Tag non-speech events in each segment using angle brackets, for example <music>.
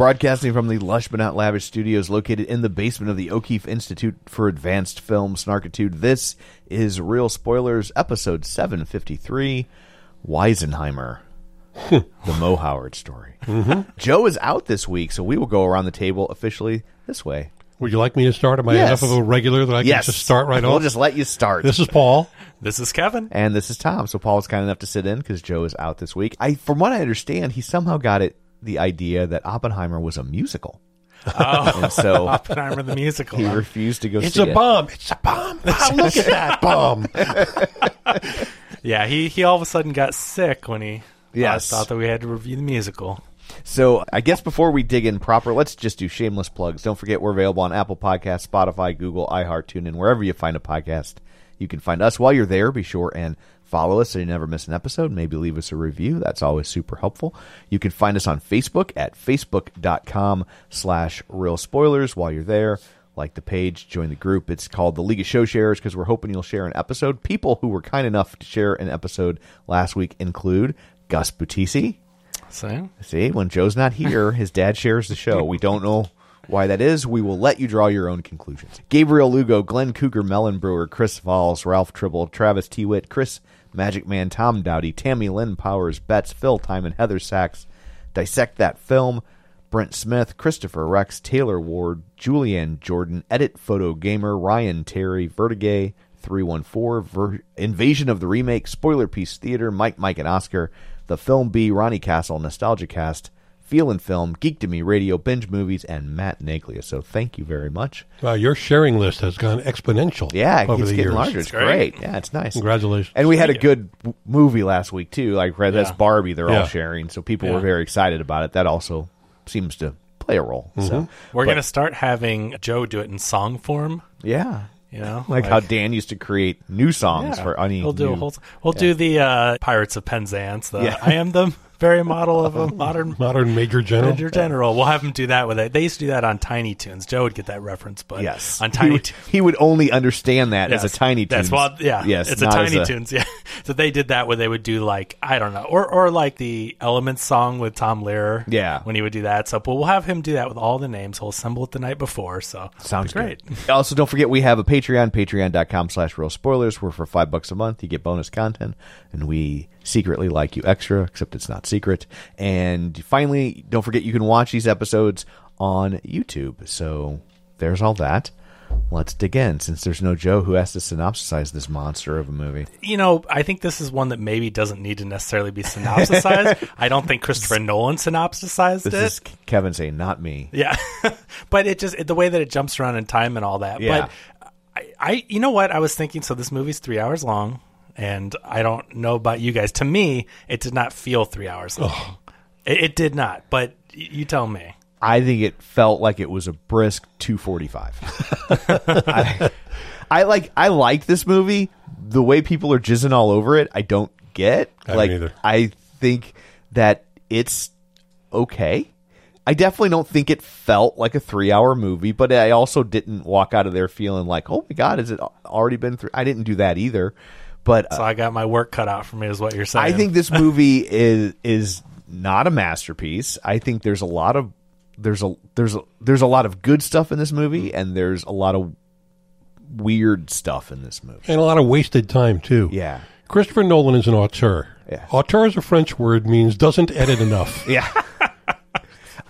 Broadcasting from the lush but not lavish studios located in the basement of the O'Keefe Institute for Advanced Film Snarkitude, this is Reel Spoilers, episode 753 Weisenheimer. the Mo Howard story. Mm-hmm. Joe is out this week, so we will go around the table officially this way. Would you like me to start? Am I Yes. enough of a regular that I yes. can just start right off? We'll just let you start. This is Paul. <laughs> This is Kevin. and this is Tom. So Paul was kind enough to sit in because Joe is out this week. I, from what I understand, he somehow got it the idea that Oppenheimer was a musical, Oh, and so <laughs> Oppenheimer the musical. he refused to go It's a it. bomb. It's a bomb. <laughs> Wow, look at that <laughs> bomb. yeah, he he all of a sudden got sick when he uh, thought that we had to review the musical. So I guess before we dig in proper, let's just do shameless plugs. Don't forget we're available on Apple Podcasts, Spotify, Google, iHeart, TuneIn, wherever you find a podcast. You can find us. While you're there, be sure and follow us so you never miss an episode. Maybe leave us a review. That's always super helpful. You can find us on Facebook at facebook.com slash reel spoilers. While you're there, like the page, join the group. It's called the League of Show Sharers because we're hoping you'll share an episode. People who were kind enough to share an episode last week include Gus Butisi. So See, when Joe's not here, <laughs> his dad shares the show. We don't know why that is. We will let you draw your own conclusions. Gabriel Lugo, Glenn Cougar, Mellon Brewer, Chris Valls, Ralph Tribble, Travis Tewitt, Chris Magic Man, Tom Dowdy, Tammy Lynn Powers, Betts, Phil Time, and Heather Sachs. Dissect that film. Brent Smith, Christopher Rex, Taylor Ward, Julianne Jordan, Edit Photo Gamer, Ryan Terry, Vertigay, 314, Ver- Invasion of the Remake, Spoiler Piece Theater, Mike, Mike, and Oscar, The Film B, Ronnie Castle, Nostalgia Cast, Feel and Film, Geek to Me Radio, Binge Movies, and Matt Naglia. So thank you very much. Wow, your sharing list has gone exponential. Yeah, over it's the getting years. larger. It's great. great. Yeah, it's nice. Congratulations. And we had a good w- movie last week too. Like Red that's Yeah. Barbie, they're Yeah. all sharing, so people Yeah. were very excited about it. That also seems to play a role. So we're but- gonna start having Joe do it in song form. yeah, You know, <laughs> like, how Dan used to create new songs Yeah. for any. We'll do new, a whole. We'll do the uh, Pirates of Penzance. The Yeah. I am the <laughs> very model of a modern <laughs> Modern Major General. Major General. We'll have him do that with it. They used to do that on Tiny Toons. Joe would get that reference, but yes, on he Tiny would, Toons. he would only understand that as a Tiny Toons. That's well, yeah. yes, it's a Tiny Toons. <laughs> Yeah. So they did that where they would do like I don't know, or or like the Elements song with Tom Lehrer. Yeah. when he would do that. So, but we'll have him do that with all the names. He'll assemble it the night before. So Sounds great. Also, don't forget we have a Patreon, patreon.com slash reel spoilers, where for five bucks a month you get bonus content, and we secretly like you extra, except it's not secret. And finally, don't forget you can watch these episodes on YouTube. So there's all that. let's dig in since there's no Joe who has to synopsize this monster of a movie. You know, I think this is one that maybe doesn't need to necessarily be synopsisized. <laughs> I don't think Christopher Nolan synopsisized This it. is Kevin saying, not me. Yeah, <laughs> but it just it, the way that it jumps around in time and all that. Yeah. But I, I, you know what? I was thinking. So this movie's three hours long, and I don't know about you guys. To me, it did not feel three hours long. It, it did not. But y- you tell me. I think it felt like it was a brisk 245. <laughs> I, I like I like this movie. The way people are jizzing all over it, I don't get. I don't like either. I think that it's okay. I definitely don't think it felt like a three hour movie, but I also didn't walk out of there feeling like, oh my god, has it already been three? I didn't do that either. But So uh, I got my work cut out for me, is what you're saying. I think this <laughs> movie is is not a masterpiece. I think there's a lot of there's a there's a there's a lot of good stuff in this movie, mm-hmm. and there's a lot of weird stuff in this movie. And a lot of wasted time, too. Yeah, Christopher Nolan is an auteur. Yeah. Auteur is a French word, means doesn't edit enough. <laughs> yeah. <laughs>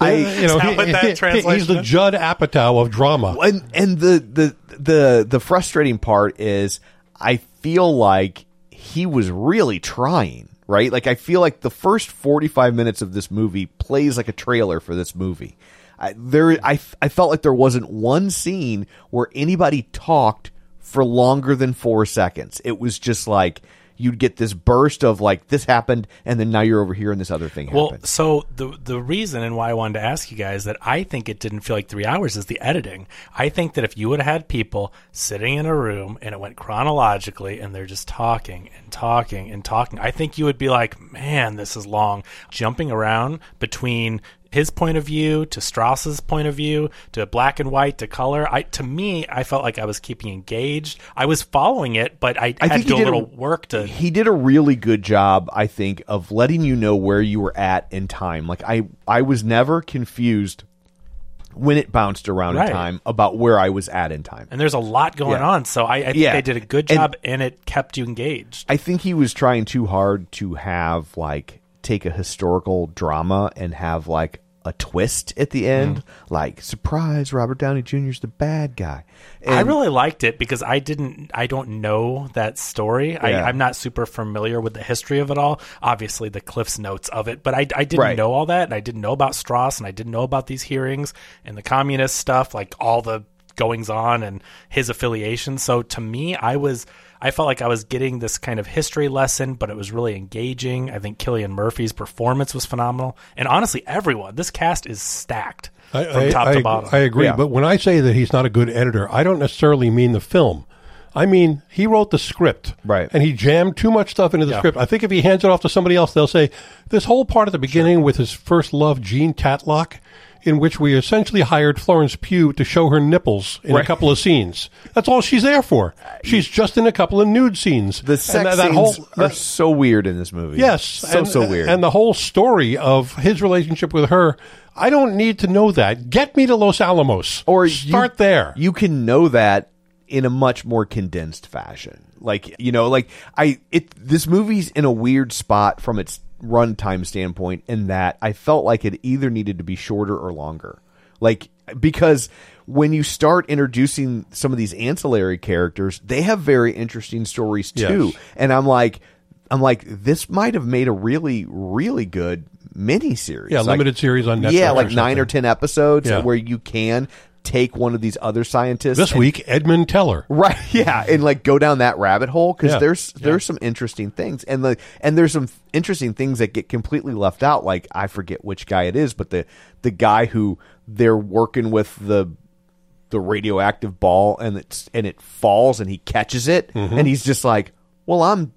I, I you know, that what that he- he's the? Judd Apatow of drama. and and the the the the frustrating part is I feel like he was really trying, right? Like I feel like the first 45 minutes of this movie plays like a trailer for this movie. I, there I I felt like there wasn't one scene where anybody talked for longer than 4 seconds. It was just like you'd get this burst of like this happened and then now you're over here and this other thing Well, happened. so the the reason and why I wanted to ask you guys that I think it didn't feel like three hours is the editing. I think that if you would have had people sitting in a room and it went chronologically and they're just talking and talking and talking, I think you would be like, man, this is long. Jumping around between his point of view to Strauss's point of view to black and white to color. I to me, I felt like I was keeping engaged. I was following it, but I, I had think to do he a did a, work to. he did a really good job i think of letting you know where you were at in time like i i was never confused when it bounced around Right. in time about where i was at in time and there's a lot going Yeah. on, so I, I think Yeah. they did a good And- job, and, it kept you engaged. i think he was trying too hard to have like take a historical drama and have like a twist at the end Mm. like surprise robert downey Jr. is the bad guy I really liked it because I didn't, I don't know that story. Yeah. I, I'm not super familiar with the history of it all. Obviously, the Cliff's notes of it, but I, I didn't Right. know all that, and I didn't know about Strauss, and I didn't know about these hearings and the communist stuff, like all the goings on and his affiliation. So to me, I was. I felt like I was getting this kind of history lesson, but it was really engaging. I think Cillian Murphy's performance was phenomenal, and honestly, everyone. This cast is stacked I, from I- top I- to bottom. I agree. Yeah. But when I say that he's not a good editor, I don't necessarily mean the film. I mean, he wrote the script. Right. And he jammed too much stuff into the script. I think if he hands it off to somebody else, they'll say, this whole part at the beginning with his first love, Jean Tatlock, in which we essentially hired Florence Pugh to show her nipples in a couple of scenes. That's all she's there for. She's just in a couple of nude scenes. the sex that- that scenes whole- are so weird in this movie Yes, so and, so weird And the whole story of his relationship with her, I don't need to know that. Get me to Los Alamos, or start you, there. You can know that in a much more condensed fashion. Like you know, like I it this movie's in a weird spot from its runtime standpoint in that I felt like it either needed to be shorter or longer. Like because when you start introducing some of these ancillary characters, they have very interesting stories too. Yes. And I'm like I'm like this might have made a really really good mini series. Yeah, limited series on Netflix Yeah, or like 9 or 10 episodes Yeah. where you can take one of these other scientists this and- week, Edmund Teller. right <laughs> yeah and like go down that rabbit hole because Yeah. there's there's some interesting things and the and there's some interesting things that get completely left out like i forget which guy it is but the the guy who they're working with the the radioactive ball and it's and it falls and he catches it mm-hmm. and he's just like well i'm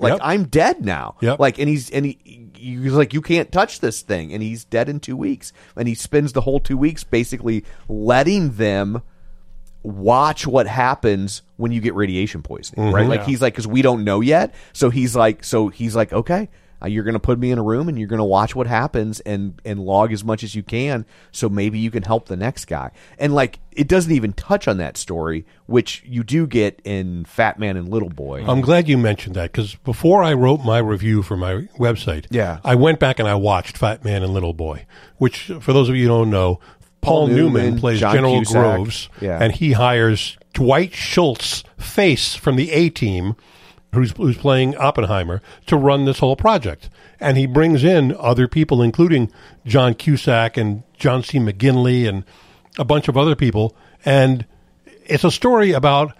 like Yep. i'm dead now Yep. like and he's and he he's like you can't touch this thing and he's dead in two weeks and he spends the whole two weeks basically letting them watch what happens when you get radiation poisoning, right? Mm-hmm. Like he's like, because we don't know yet. So he's like, so he's like, okay, uh, you're going to put me in a room and you're going to watch what happens and and log as much as you can, so maybe you can help the next guy. And like, it doesn't even touch on that story, which you do get in Fat Man and Little Boy. I'm glad you mentioned that because before I wrote my review for my website, Yeah. I went back and I watched Fat Man and Little Boy, which, for those of you who don't know, Paul, Paul Newman, Newman, plays John General Cusack. Groves, Yeah. and he hires Dwight Schultz, face from the A Team, who's who's playing Oppenheimer, to run this whole project. And he brings in other people, including John Cusack and John C. McGinley and a bunch of other people. And it's a story about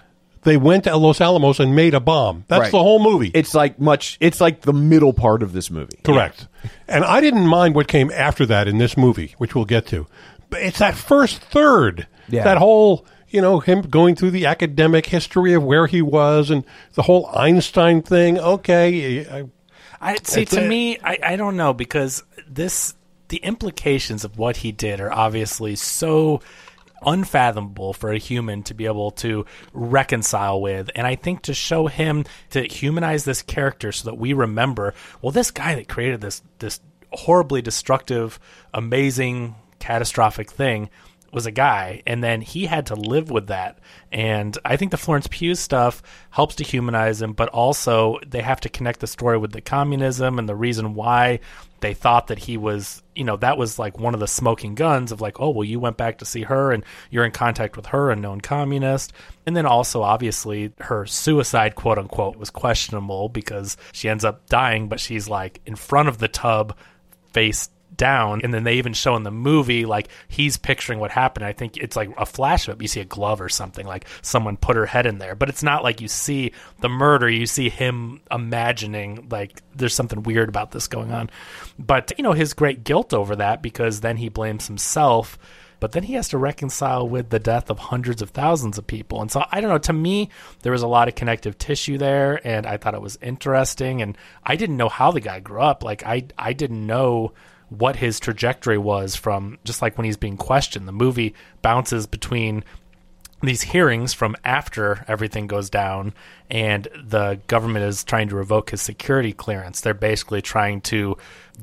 they went to Los Alamos and made a bomb. That's Right. the whole movie. It's like much. It's like the middle part of this movie. Correct. And I didn't mind what came after that in this movie, which we'll get to. But it's that first third. Yeah. That whole, you know, him going through the academic history of where he was and the whole Einstein thing. Okay. I, I see. To a- me, I, I don't know because this the implications of what he did are obviously so unfathomable for a human to be able to reconcile with and i think to show him to humanize this character so that we remember well this guy that created this this horribly destructive amazing catastrophic thing was a guy and then he had to live with that. And i think the florence pugh stuff helps to humanize him but also they have to connect the story with the communism and the reason why they thought that he was you know that was like one of the smoking guns of like oh well you went back to see her and you're in contact with her a known communist. And then also obviously her suicide quote unquote was questionable because she ends up dying but she's like in front of the tub face down and then they even show in the movie like he's picturing what happened. I think it's like a flash of it. You see a glove or something like someone put her head in there. But it's not like you see the murder. You see him imagining like there's something weird about this going on. But you know his great guilt over that because then he blames himself but then he has to reconcile with the death of hundreds of thousands of people. And so I don't know, to me there was a lot of connective tissue there and I thought it was interesting and I didn't know how the guy grew up. Like I I didn't know what his trajectory was from just like when he's being questioned. The movie bounces between these hearings from after everything goes down and the government is trying to revoke his security clearance. They're basically trying to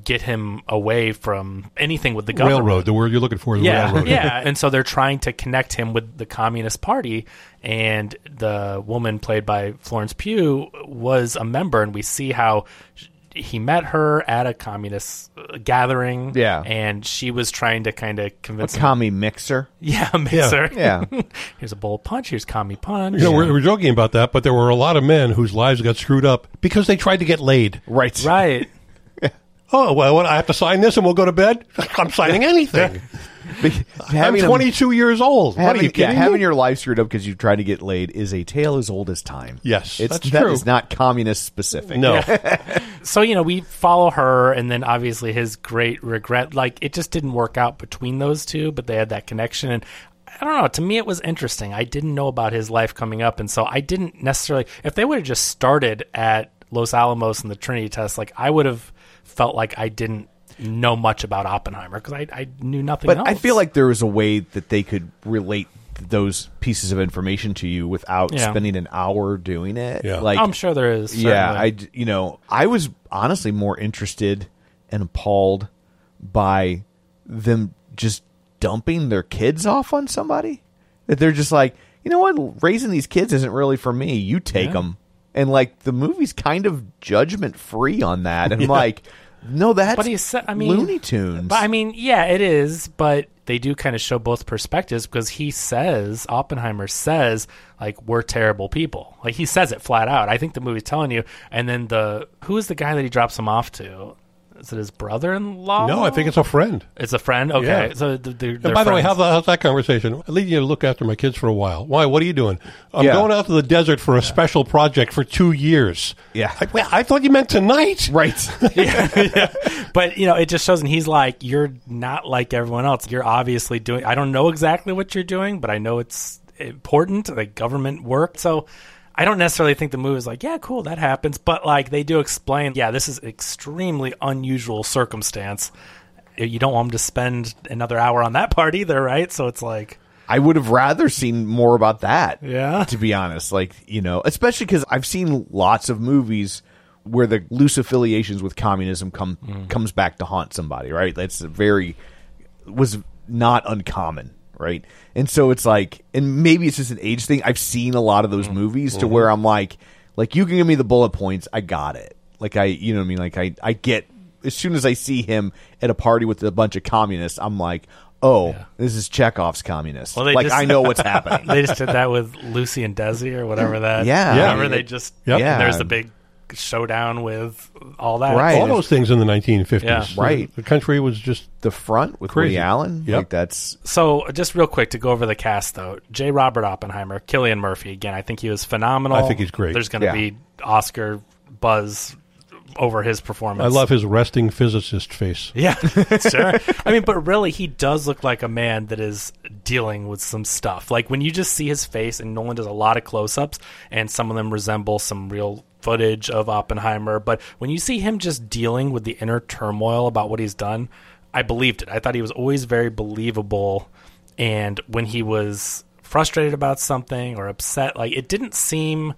get him away from anything with the government railroad, the word you're looking for is yeah, railroad. <laughs> yeah. And so they're trying to connect him with the Communist Party, and the woman played by Florence Pugh was a member, and we see how he met her at a communist uh, gathering. Yeah. and she was trying to kind of A convince him. commie mixer. Yeah, mixer. Yeah. <laughs> here's a bowl of punch. Here's commie punch. You know, we're, we're joking about that, but there were a lot of men whose lives got screwed up because they tried to get laid. Right. right. <laughs> Oh, well, what, I have to sign this and we'll go to bed? I'm signing anything. Be- <laughs> I'm having a- 22 years old. What, are Having, you yeah, kidding me? having your life screwed up because you tried to get laid is a tale as old as time. Yes, it's that's that true. is not communist specific. No. <laughs> so you know we follow her and then obviously his great regret like it just didn't work out between those two but they had that connection and i don't know to me it was interesting i didn't know about his life coming up and so i didn't necessarily if they would have just started at los alamos and the trinity test like i would have felt like i didn't know much about oppenheimer because I, I knew nothing but else I feel like there was a way that they could relate those pieces of information to you without Yeah. spending an hour doing it. Yeah. Like i'm sure there is yeah, I you know I was honestly more interested and appalled by them just dumping their kids off on somebody. That they're just like, you know what, raising these kids isn't really for me. You take Yeah. them, and like the movie's kind of judgment free on that. And <laughs> I'm like, no, that's But he said, I mean, Looney Tunes. But I mean, yeah, it is. But they do kind of show both perspectives because he says Oppenheimer says like we're terrible people. Like he says it flat out. I think the movie's telling you. And then the who is the guy that he drops him off to? Is it his brother-in-law? no, I think it's a friend. it's a friend. Okay, Yeah. so th- they're, And by the way, how's that, how's that conversation? I need you to look after my kids for a while. Why? What are you doing? I'm Yeah. going out to the desert for a special project for two years. Yeah. I, well, I thought you meant tonight. right. <laughs> yeah, <laughs> but you know, it just shows, and he's like, "You're not like everyone else. You're obviously doing. I don't know exactly what you're doing, but I know it's important, like government work. So." I don't necessarily think the movie is like, yeah, cool, that happens, but like they do explain, yeah, this is extremely unusual circumstance. You don't want them to spend another hour on that part either, right? So it's like, I would have rather seen more about that. Yeah. To be honest, like you know, especially because I've seen lots of movies where the loose affiliations with communism come mm. comes back to haunt somebody. Right. That's a very was not uncommon. Right. And so it's like, and maybe it's just an age thing. I've seen a lot of those mm-hmm. movies to mm-hmm. where I'm like, like you can give me the bullet points, I got it. Like I, you know what I mean? Like I, I get as soon as I see him at a party with a bunch of communists, I'm like, oh, this is Chekhov's communist. Well, they like just- I know what's happening. <laughs> They just did that with Lucy and Desi or whatever that. Yeah. Yeah. Remember they just Yep. Yeah. there's the big showdown with all that. Right. All those things in the 1950s. Yeah. Right. The country was just the front with Crazy. Woody Allen. Yep. Like that's So, just real quick to go over the cast, though. J. Robert Oppenheimer, Cillian Murphy. Again, I think he was phenomenal. I think he's great. There's going to Yeah. be Oscar buzz over his performance. I love his resting physicist face. <laughs> Yeah, sure. I mean, but really, he does look like a man that is dealing with some stuff. Like when you just see his face, and Nolan does a lot of close-ups, and some of them resemble some real footage of Oppenheimer. But when you see him just dealing with the inner turmoil about what he's done, I believed it. I thought he was always very believable, and when he was frustrated about something or upset, like it didn't seem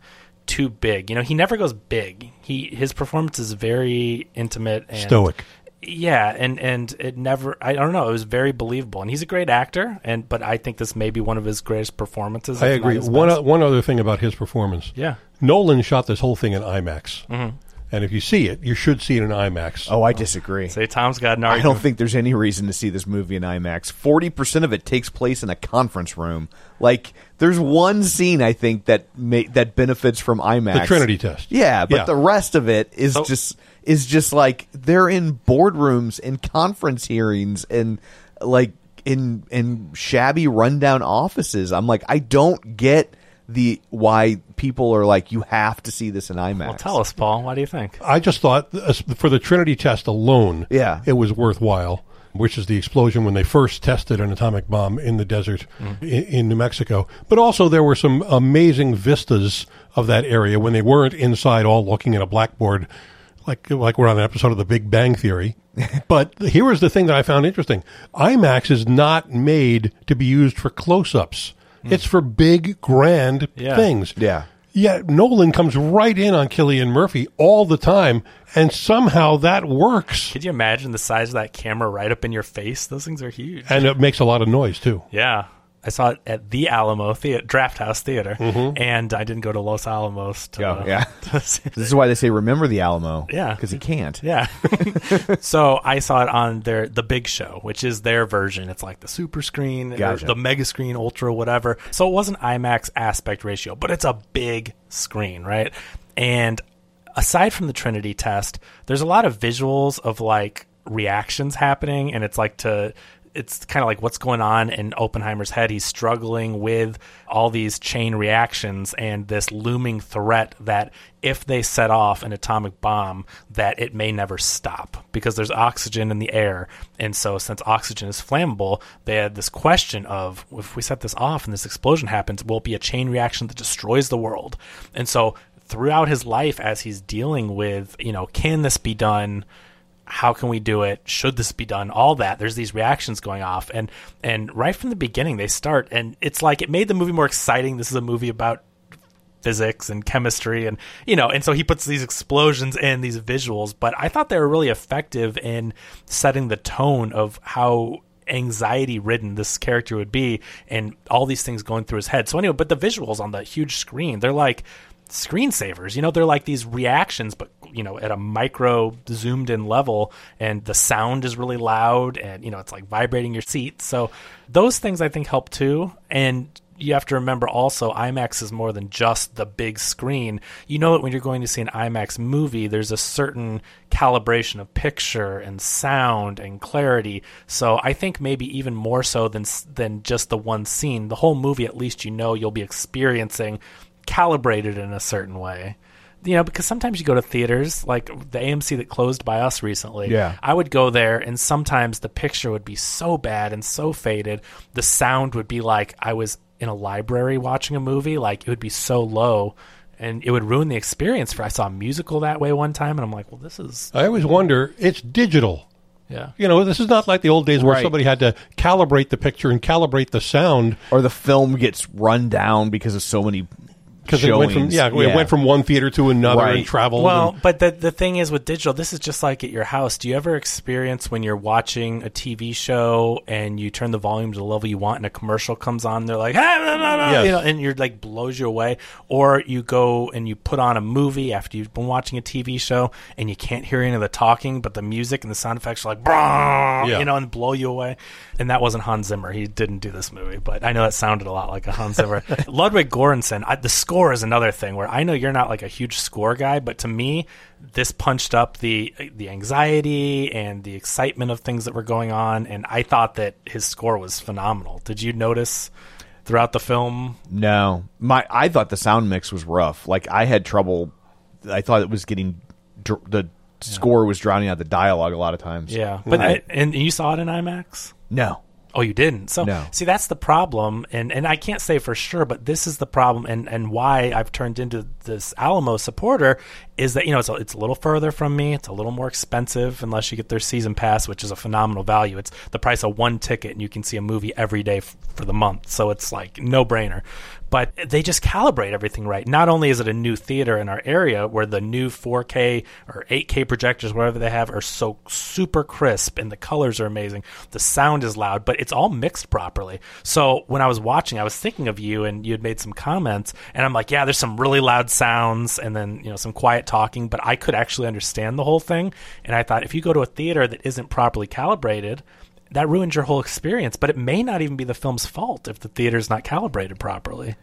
too big. You know, he never goes big. He his performance is very intimate and Stoic. yeah, and and it never. I don't know. It was very believable, and he's a great actor. And but I think this may be one of his greatest performances. I agree. One, best. one other thing about his performance. Yeah. Nolan shot this whole thing in IMAX. Mm-hmm. And if you see it, you should see it in IMAX. oh, I disagree. Say Tom's got an argument. I don't think there's any reason to see this movie in IMAX. Forty percent of it takes place in a conference room. Like, there's one scene I think that ma- that benefits from IMAX. The Trinity test. Yeah, but Yeah. the rest of it is So- just is just like they're in boardrooms and conference hearings and like in in shabby rundown offices. I'm like, I don't get the why people are like you have to see this in IMAX. Well, tell us, Paul. What do you think? I just thought uh, for the Trinity test alone, Yeah. it was worthwhile. Which is the explosion when they first tested an atomic bomb in the desert Mm-hmm. in, in New Mexico. But also there were some amazing vistas of that area when they weren't inside all looking at a blackboard, like like we're on an episode of The Big Bang Theory. <laughs> but here was the thing that I found interesting: IMAX is not made to be used for close-ups. Mm. It's for big, grand Yeah. things. Yeah. Yet Nolan comes right in on Cillian Murphy all the time, and somehow that works. Could you imagine the size of that camera right up in your face? Those things are huge. And it makes a lot of noise, too. yeah. I saw it at the Alamo Theater, Draft House Theater, Mm-hmm. and I didn't go to Los Alamos. To, Oh, yeah. <laughs> This is why they say remember the Alamo. Yeah. because he can't. Yeah. <laughs> so I saw it on their the big show, which is their version. It's like the super screen, Gotcha. the mega screen, ultra, whatever. So it wasn't IMAX aspect ratio, but it's a big screen, right? And aside from the Trinity test, there's a lot of visuals of like reactions happening, and it's like to it's kind of like what's going on in Oppenheimer's head. He's struggling with all these chain reactions and this looming threat that if they set off an atomic bomb, that it may never stop because there's oxygen in the air. And so since oxygen is flammable, they had this question of if we set this off and this explosion happens, will it be a chain reaction that destroys the world? And so throughout his life as he's dealing with, you know, can this be done? How can we do it? Should this be done? All that. There's these reactions going off. And and right from the beginning they start. And it's like it made the movie more exciting. This is a movie about physics and chemistry and you know and so he puts these explosions and these visuals. But i thought they were really effective in setting the tone of how anxiety ridden this character would be and all these things going through his head. So anyway but the visuals on the huge screen they're like screensavers. You know, they're like these reactions, but you know, at a micro zoomed in level, and the sound is really loud, and you know, it's like vibrating your seat. So those things I think help too. And you have to remember also, IMAX is more than just the big screen. You know that when you're going to see an IMAX movie, there's a certain calibration of picture and sound and clarity. So I think maybe even more so than than just the one scene, the whole movie. At least you know you'll be experiencing calibrated in a certain way. You know, because sometimes you go to theaters, like the AMC that closed by us recently. Yeah. I would go there, and sometimes the picture would be so bad and so faded. The sound would be like I was in a library watching a movie. Like it would be so low, and it would ruin the experience. For I saw a musical that way one time, and I'm like, well, this is I always wonder, it's digital. yeah. You know, this is not like the old days where Right. somebody had to calibrate the picture and calibrate the sound. Or the film gets run down because of so many because it went from yeah, it went from one theater to another and traveled. Well, and- but the the thing is with digital, this is just like at your house. Do you ever experience when you're watching a TV show and you turn the volume to the level you want, and a commercial comes on? They're like, ah, blah, blah, blah," Yes. you know, and you're like blows you away. Or you go and you put on a movie after you've been watching a TV show and you can't hear any of the talking, but the music and the sound effects are like, Yeah. you know, and blow you away. And that wasn't Hans Zimmer. He didn't do this movie, but I know that sounded a lot like a Hans Zimmer. <laughs> Ludwig Göransson. The score is another thing where I know you're not like a huge score guy, but to me, this punched up the the anxiety and the excitement of things that were going on, and I thought that his score was phenomenal. Did you notice throughout the film? No, my I thought the sound mix was rough. Like I had trouble. I thought it was getting dr- the score was drowning out the dialogue a lot of times. Yeah, but I- I, and you saw it in IMAX. no. Oh, you didn't. So No. see, that's the problem, and and I can't say for sure, but this is the problem, and and why I've turned into this Alamo supporter is that you know it's a, it's a little further from me, it's a little more expensive unless you get their season pass, which is a phenomenal value. It's the price of one ticket, and you can see a movie every day f- for the month, so it's like no brainer. But they just calibrate everything right. Not only is it a new theater in our area where the new 4K or 8K projectors, whatever they have, are so super crisp and the colors are amazing. The sound is loud, but it's all mixed properly. So when I was watching, I was thinking of you and you had made some comments, and I'm like, yeah, there's some really loud sounds and then you know some quiet talking, but I could actually understand the whole thing. And I thought if you go to a theater that isn't properly calibrated, that ruins your whole experience. But it may not even be the film's fault if the theater's not calibrated properly.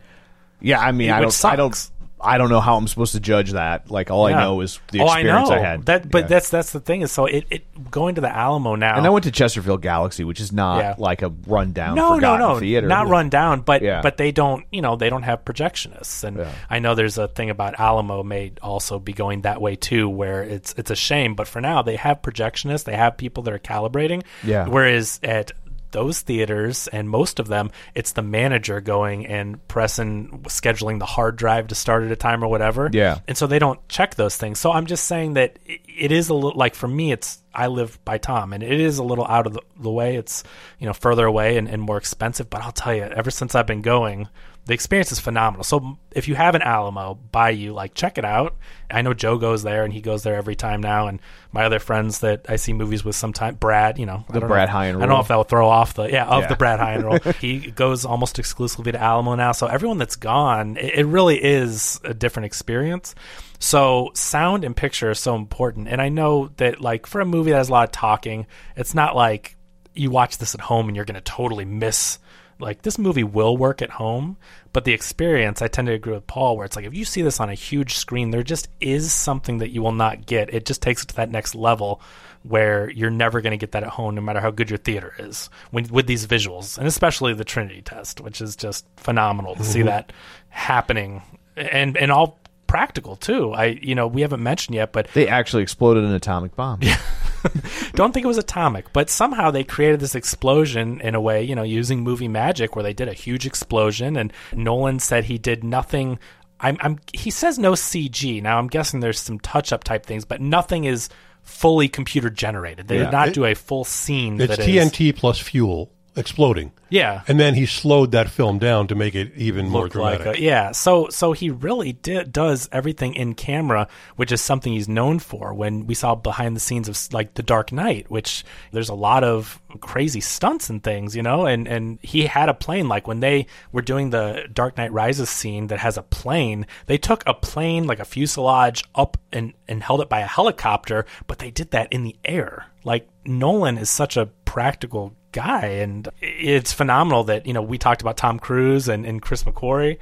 Yeah, I mean, I don't, I don't. I don't know how I'm supposed to judge that. Like all I know is the oh, experience I, I, had. That, but Yeah. that's that's the thing is so it, it going to the Alamo now. and I went to Chesterfield Galaxy, which is not Yeah. like a rundown, no, no, no, theater. not run down, but Yeah. but they don't, you know, they don't have projectionists, and Yeah. I know there's a thing about Alamo may also be going that way too, where it's it's a shame, but for now they have projectionists, they have people that are calibrating, Yeah. Whereas at those theaters and most of them, it's the manager going and pressing scheduling the hard drive to start at a time or whatever. Yeah. and so they don't check those things. So I'm just saying that it, is a little like for me, it's I live by Tom, and it is a little out of the, the way. It's you know further away and, and more expensive. But I'll tell you, ever since I've been going, the experience is phenomenal. So if you have an Alamo by you, like check it out. I know Joe goes there, and he goes there every time now. And my other friends that I see movies with, sometimes Brad, you know, The Brad know, Hyan I don't know if that will throw off the yeah of Yeah. the Brad Hyan rule. <laughs> he goes almost exclusively to Alamo now. So everyone that's gone, it, it really is a different experience. So sound and picture are so important. And I know that like for a movie that has a lot of talking, it's not like you watch this at home and you're going to totally miss like this movie will work at home, but the experience I tend to agree with Paul where it's like if you see this on a huge screen, there just is something that you will not get. It just takes it to that next level where you're never going to get that at home no matter how good your theater is when, with these visuals and especially the Trinity test, which is just phenomenal to see mm-hmm. that happening and and all practical too. I you know, we haven't mentioned yet, but They actually exploded an atomic bomb. <laughs> don't think it was atomic, but somehow they created this explosion in a way, you know, using movie magic where they did a huge explosion and Nolan said he did nothing I'm, I'm he says no CG. Now I'm guessing there's some touch up type things, but nothing is fully computer generated. They Yeah. did not It- do a full scene it's that is TNT plus fuel exploding. Yeah. And then he slowed that film down to make it even more look dramatic. like a, yeah so so he really did, does everything in camera which is something he's known for when we saw behind the scenes of like the dark knight which there's a lot of crazy stunts and things you know and and he had a plane like when they were doing the dark knight rises scene that has a plane they took a plane like a fuselage up and and held it by a helicopter but they did that in the air like nolan is such a practical guy. And it's phenomenal that you know we talked about tom cruise and, and chris mcquarrie.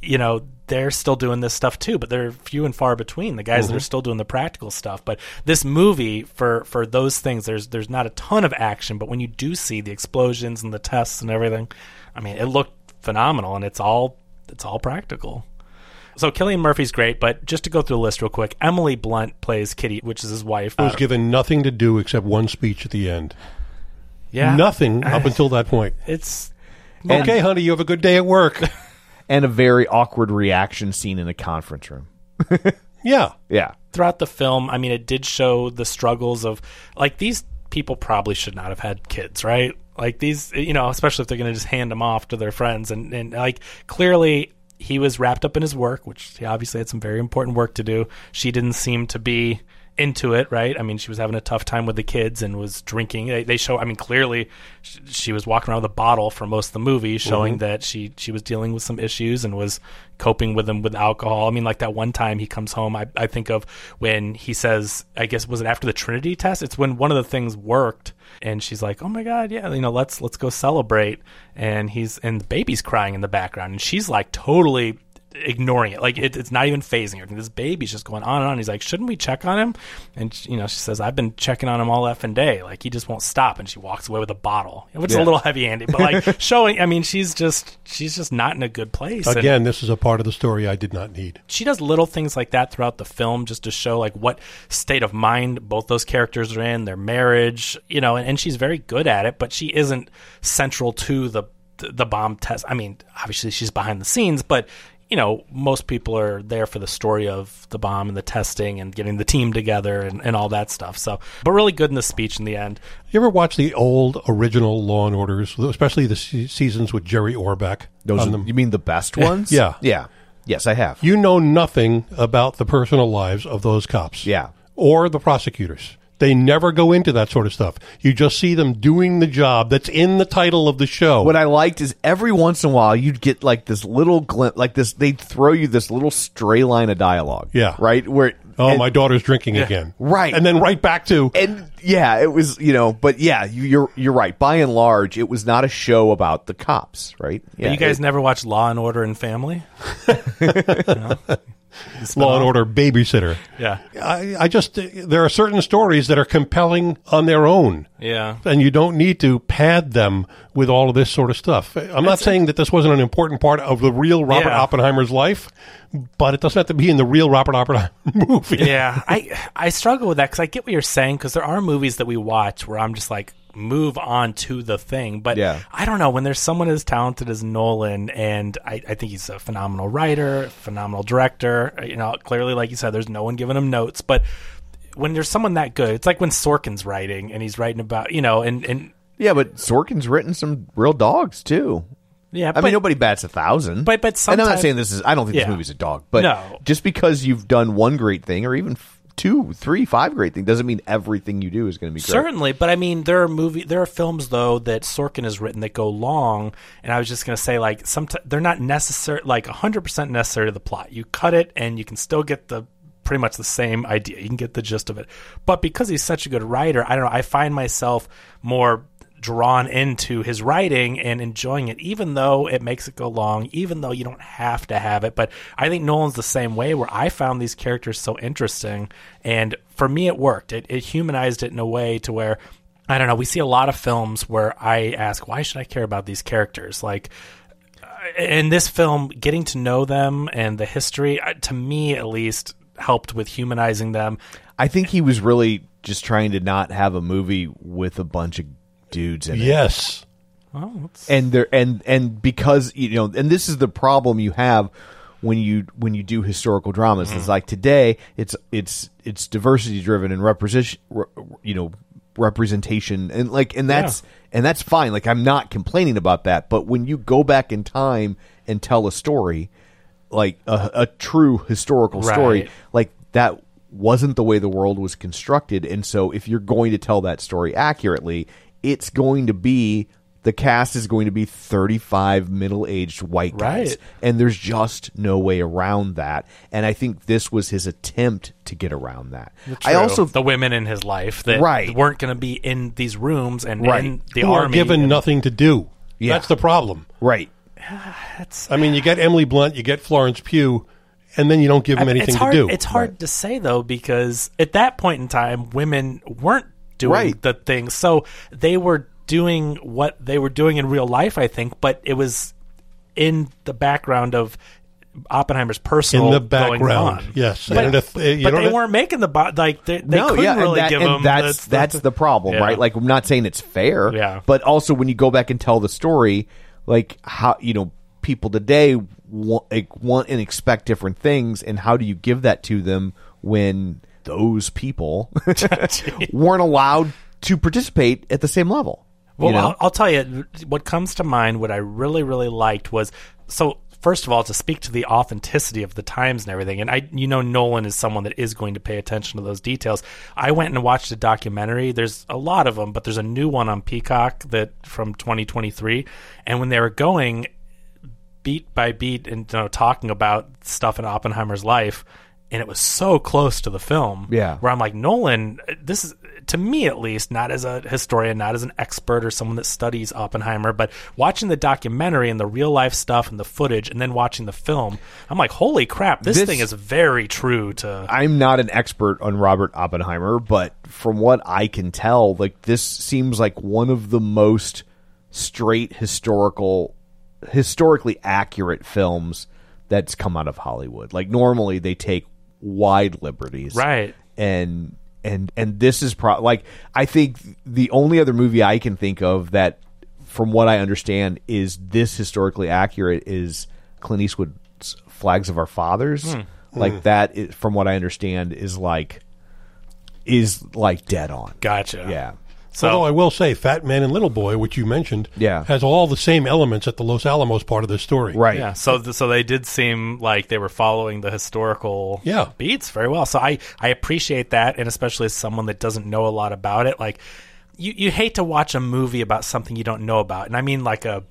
You know they're still doing this stuff too but they're few and far between the guys that are mm-hmm. still doing the practical stuff. But this movie for for those things there's there's not a ton of action but when you do see the explosions and the tests and everything i mean it looked phenomenal and it's all it's all practical. So Cillian Murphy's great, but just to go through the list real quick, Emily Blunt plays Kitty, which is his wife. Was given nothing to do except one speech at the end. Yeah, Nothing up until that point. It's okay, honey, you have a good day at work. <laughs> and a very awkward reaction scene in a conference room. <laughs> yeah. Yeah. throughout the film, I mean, it did show the struggles of like these people probably should not have had kids, right? Like these, you know, especially if they're going to just hand them off to their friends, and and like clearly he was wrapped up in his work, which he obviously had some very important work to do. She didn't seem to be into it, right? I mean, she was having a tough time with the kids and was drinking. They, they show, I mean, clearly sh- she was walking around with a bottle for most of the movie, mm-hmm. showing that she she was dealing with some issues and was coping with them with alcohol. I mean, like that one time he comes home, I, I think of when he says, I guess was it after the Trinity test? It's when one of the things worked, and she's like, "Oh my god, yeah, you know, let's let's go celebrate." And he's and the baby's crying in the background, and she's like totally ignoring it. Like it, it's not even phasing her. This baby's just going on and on. He's like, shouldn't we check on him? And you know, she says, I've been checking on him all effing day. Like he just won't stop. And she walks away with a bottle, which is a little heavy handed, but like <laughs> showing. I mean, she's just she's just not in a good place. And Again, this is a part of the story I did not need. she does little things like that throughout the film just to show like what state of mind both those characters are in, their marriage, you know, and, and she's very good at it, but she isn't central to the the bomb test. I mean, obviously she's behind the scenes, but you know, most people are there for the story of the bomb and the testing and getting the team together and, and all that stuff. So, but really good in the speech in the end. You ever watch the old original Law and Orders, especially the se- seasons with Jerry Orbach? Those are, them? you mean the best ones? Yeah. yeah, yes, I have. You know nothing about the personal lives of those cops. Yeah. Or the prosecutors. They never go into that sort of stuff. You just see them doing the job that's in the title of the show. What I liked is every once in a while you'd get like this little glimpse, like this. They'd throw you this little stray line of dialogue. Yeah. right. Where oh, and- my daughter's drinking again. Right. And then right back to and yeah, it was you know, but yeah, you, you're you're right. By and large, it was not a show about the cops, right? But you guys it- never watched Law and Order and Family? <laughs> Law and Order babysitter. Yeah. I, I just, there are certain stories that are compelling on their own. Yeah. and you don't need to pad them with all of this sort of stuff. I'm not saying that this wasn't an important part of the real Robert Yeah. Oppenheimer's life, but it doesn't have to be in the real Robert Oppenheimer <laughs> movie. yeah, I I struggle with that because I get what you're saying because there are movies that we watch where I'm just like move on to the thing, but Yeah. I don't know when there's someone as talented as Nolan, and I, I think he's a phenomenal writer, phenomenal director. Uh, you know, clearly, like you said, there's no one giving him notes, but when there's someone that good, it's like when Sorkin's writing and he's writing about you know, and and yeah, but Sorkin's written some real dogs too. yeah, I but, mean, nobody bats a thousand. But- but and I'm not saying this is. I don't think this movie's a dog. But No. just because you've done one great thing, or even f- two, three, five great things, doesn't mean everything you do is going to be great. Certainly, but I mean, there are movie, there are films though that Sorkin has written that go long, and I was just going to say, like, sometimes they're not necessary, like hundred percent necessary to the plot. You cut it, and you can still get the pretty much the same idea. You can get the gist of it, but because he's such a good writer, I don't know. I find myself more drawn into his writing and enjoying it, even though it makes it go long, even though you don't have to have it. But I think Nolan's the same way, where I found these characters so interesting, and for me, it worked. It, it humanized it in a way to where I don't know. We see a lot of films where I ask, why should I care about these characters? Like uh, in this film, getting to know them and the history, uh, to me at least, helped with humanizing them. I think he was really just trying to not have a movie with a bunch of dudes in it. Yes. Well, and there and and because you know and this is the problem you have when you when you do historical dramas. Mm-hmm. it's like today it's it's it's diversity driven and representation you know representation. And like and that's and that's fine. Like i'm not complaining about that. But when you go back in time and tell a story like a, a true historical story like that wasn't the way the world was constructed. And so if you're going to tell that story accurately it's going to be the cast is going to be 35 middle-aged white guys Right. and there's just no way around that and i think this was his attempt to get around that i also the women in his life that Right. weren't going to be in these rooms and Right. in the Who are army. given and- nothing to do. Yeah. That's the problem. right <sighs> that's, I mean, you get Emily Blunt, you get Florence Pugh, and then you don't give them anything it's hard, to do. It's hard to say though because at that point in time, women weren't doing Right. the things, so they were doing what they were doing in real life. I think, but it was in the background of Oppenheimer's personal In the going background, on. yes. but, And if- uh, you but don't they have- weren't making the bo- like they, they no, couldn't yeah, really that, give them that's that's the problem, Yeah. right? Like, I'm not saying it's fair, Yeah. but also when you go back and tell the story, like how you know people today want, like, want and expect different things, and how do you give that to them when those people <laughs> <laughs> weren't allowed to participate at the same level? Well, you know? I'll, I'll tell you what comes to mind. What I really, really liked was so first of all to speak to the authenticity of the times and everything. And I, you know, Nolan is someone that is going to pay attention to those details. I went and watched a documentary. There's a lot of them, but there's a new one on Peacock that from 2023. And when they were going beat by beat and you know, talking about stuff in Oppenheimer's life, and it was so close to the film. Yeah. Where I'm like, Nolan, this is to me at least, not as a historian, not as an expert or someone that studies Oppenheimer, but watching the documentary and the real life stuff and the footage and then watching the film, I'm like, holy crap, this, This- thing is very true to I'm not an expert on Robert Oppenheimer, but from what I can tell, like this seems like one of the most straight historical historically accurate films that's come out of Hollywood. Like normally they take wide liberties. Right. And and and this is pro like I think the only other movie I can think of that from what I understand is this historically accurate is Clint Eastwood's Flags of Our Fathers. Hmm. Like hmm. that is, from what I understand is like is like dead on. Gotcha. Yeah. So Although I will say, Fat Man and Little Boy, which you mentioned, Yeah. has all the same elements at the Los Alamos part of this story. Right. Yeah, so th- so they did seem like they were following the historical Yeah. beats very well. So I I appreciate that, and especially as someone that doesn't know a lot about it, like you you hate to watch a movie about something you don't know about, and I mean like a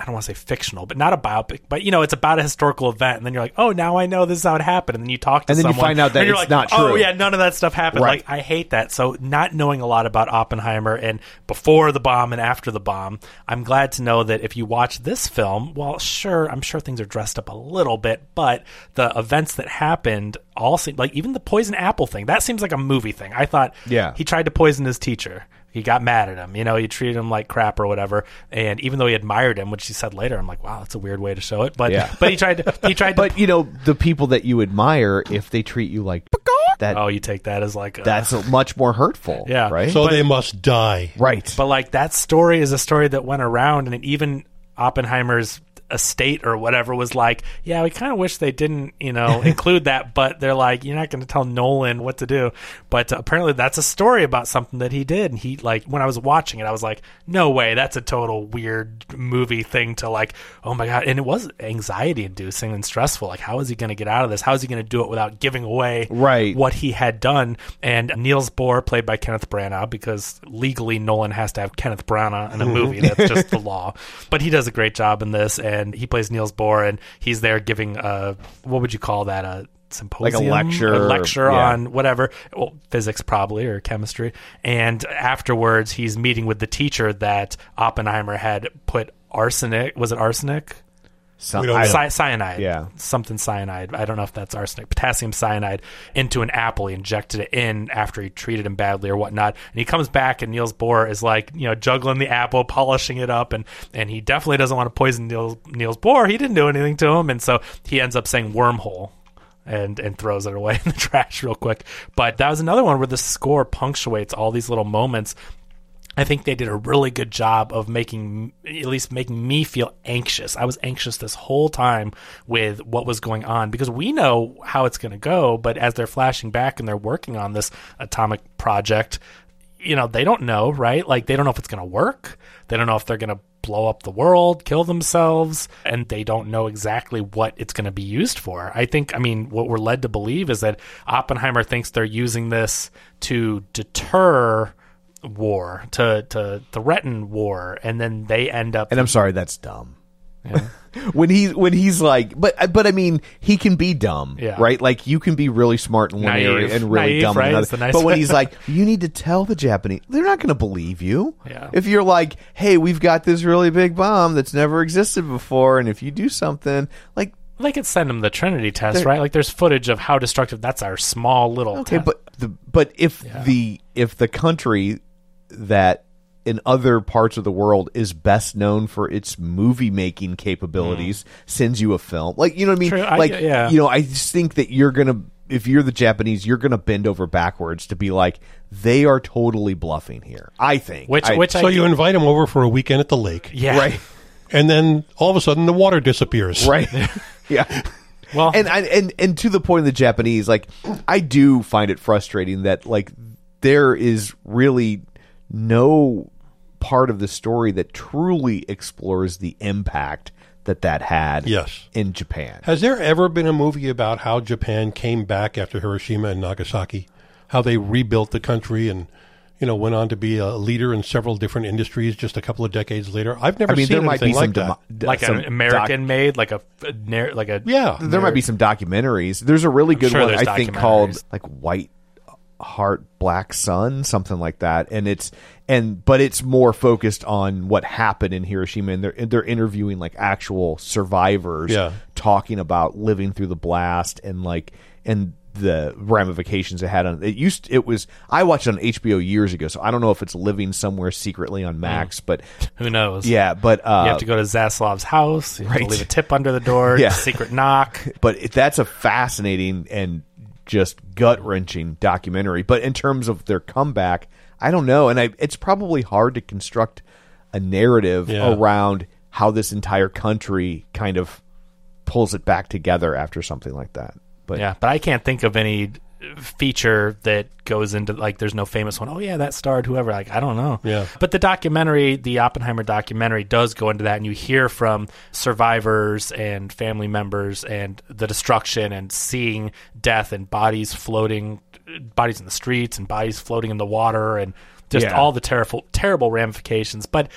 I don't want to say fictional, but not a biopic, but you know, it's about a historical event, and then you're like, oh, now I know this is how it happened, and then you talk to And then you find out that it's like, not Oh yeah, none of that stuff happened. Right. Like I hate that. So not knowing a lot about Oppenheimer and before the bomb and after the bomb, I'm glad to know that if you watch this film, well, sure, I'm sure things are dressed up a little bit, but the events that happened all seem like even the poison apple thing. That seems like a movie thing. I thought, Yeah. he tried to poison his teacher. He got mad at him. You know, he treated him like crap or whatever. And even though he admired him, which he said later, I'm like, wow, that's a weird way to show it. But Yeah. but he tried to he tried to But you know, the people that you admire, if they treat you like that, oh, you take that as like a, that's much more hurtful. Yeah. Right. So they must die. right. But like that story is a story that went around, and even Oppenheimer's estate or whatever was like, yeah, we kind of wish they didn't, you know, <laughs> include that. But they're like, you're not going to tell Nolan what to do. But apparently, that's a story about something that he did. And he like when I was watching it, I was like, no way, that's a total weird movie thing to like, oh my god. And it was anxiety inducing and stressful. Like, how is he going to get out of this? How is he going to do it without giving away Right. what he had done. And Niels Bohr, played by Kenneth Branagh, because legally Nolan has to have Kenneth Branagh in a mm-hmm. movie. That's just <laughs> the law. But he does a great job in this, and he plays Niels Bohr, and he's there giving a what would you call that a symposium, lecture, a lecture yeah. on whatever, well, physics probably or chemistry. And afterwards, he's meeting with the teacher that Oppenheimer had put arsenic. Was it arsenic? So- We don't know. don't- Cy- cyanide. Yeah. Something cyanide. I don't know if that's arsenic. Potassium cyanide into an apple. He injected it in after he treated him badly or whatnot. And he comes back and Niels Bohr is like, you know, juggling the apple, polishing it up. And, and he definitely doesn't want to poison Niels, Niels Bohr. He didn't do anything to him. And so he ends up saying wormhole. And, and throws it away <laughs> in the trash real quick. But that was another one where the score punctuates all these little moments I think they did a really good job of making, at least making me feel anxious. I was anxious this whole time with what was going on because we know how it's going to go, but as they're flashing back and they're working on this atomic project, you know, they don't know, right? Like, they don't know if it's going to work. They don't know if they're going to blow up the world, kill themselves, and they don't know exactly what it's going to be used for. I think, I mean, what we're led to believe is that Oppenheimer thinks they're using this to deter war, to, to threaten war, and then they end up. And I'm sorry, that's dumb. <laughs> when he when he's like, but but I mean, he can be dumb, Yeah. right? Like you can be really smart in one Naive. area and really Naive, dumb right? in another. Nice but when he's like, you need to tell the Japanese, they're not going to believe you. Yeah. If you're like, hey, we've got this really big bomb that's never existed before, and if you do something like. they could send them the Trinity test, right? Like, there's footage of how destructive. That's our small little. Okay, test. but the but if the if the country that in other parts of the world is best known for its movie making capabilities sends you a film, like you know what I mean? Mm. True, I- like yeah. you know, I just think that you're gonna if you're the Japanese, you're gonna bend over backwards to be like they are totally bluffing here. I think Which- I- which So I- you invite them over for a weekend at the lake, yeah, right and then all of a sudden the water disappears. right <laughs> yeah. Well, and I, and and to the point of the Japanese, like I do find it frustrating that like there is really no part of the story that truly explores the impact that that had Yes. in Japan. Has there ever been a movie about how Japan came back after Hiroshima and Nagasaki? How they rebuilt the country and you know went on to be a leader in several different industries just a couple of decades later? I've never I mean, seen there might be anything some like that. demo- like some an American doc- made, like a, a like a yeah, there might be some documentaries. There's a really good sure one I think called like White Heart Black Sun, something like that. And it's and but it's more focused on what happened in Hiroshima and they're they're interviewing like actual survivors Yeah. talking about living through the blast and like and the ramifications it had on it used it was I watched it on HBO years ago, so I don't know if it's living somewhere secretly on Max, but <laughs> who knows? yeah, but uh You have to go to Zaslav's house. You have right. to leave a tip under the door. <laughs> Yeah. Secret knock. but it, that's a fascinating and just gut wrenching documentary. But in terms of their comeback, I don't know, and I, it's probably hard to construct a narrative Yeah. around how this entire country kind of pulls it back together after something like that. But Yeah, but I can't think of any feature that goes into like there's no famous one. Oh yeah, that starred whoever. Like I don't know. Yeah. But the documentary, the Oppenheimer documentary, does go into that, and you hear from survivors and family members and the destruction and seeing death and bodies floating, bodies in the streets and bodies floating in the water and just Yeah. all the terrible terrible ramifications. But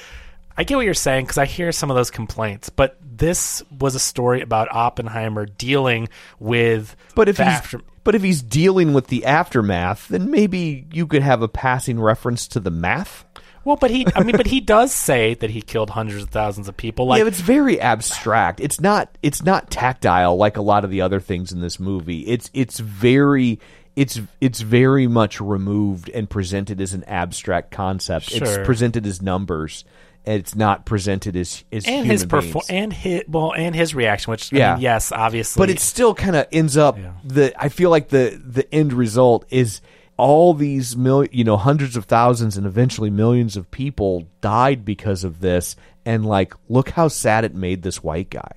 I get what you're saying because I hear some of those complaints, but this was a story about Oppenheimer dealing with. But if he's after- but if he's dealing with the aftermath, then maybe you could have a passing reference to the math. well, but he, I mean, but he does say that he killed hundreds of thousands of people. Like, yeah, it's very abstract. It's not it's not tactile like a lot of the other things in this movie. It's it's very it's it's very much removed and presented as an abstract concept. Sure. It's presented as numbers. And it's not presented as as and human his and his well, and his reaction, which I Yeah. mean, yes, obviously, but it still kind of ends up Yeah. the I feel like the the end result is all these mil you know hundreds of thousands and eventually millions of people died because of this. And like look how sad it made this white guy.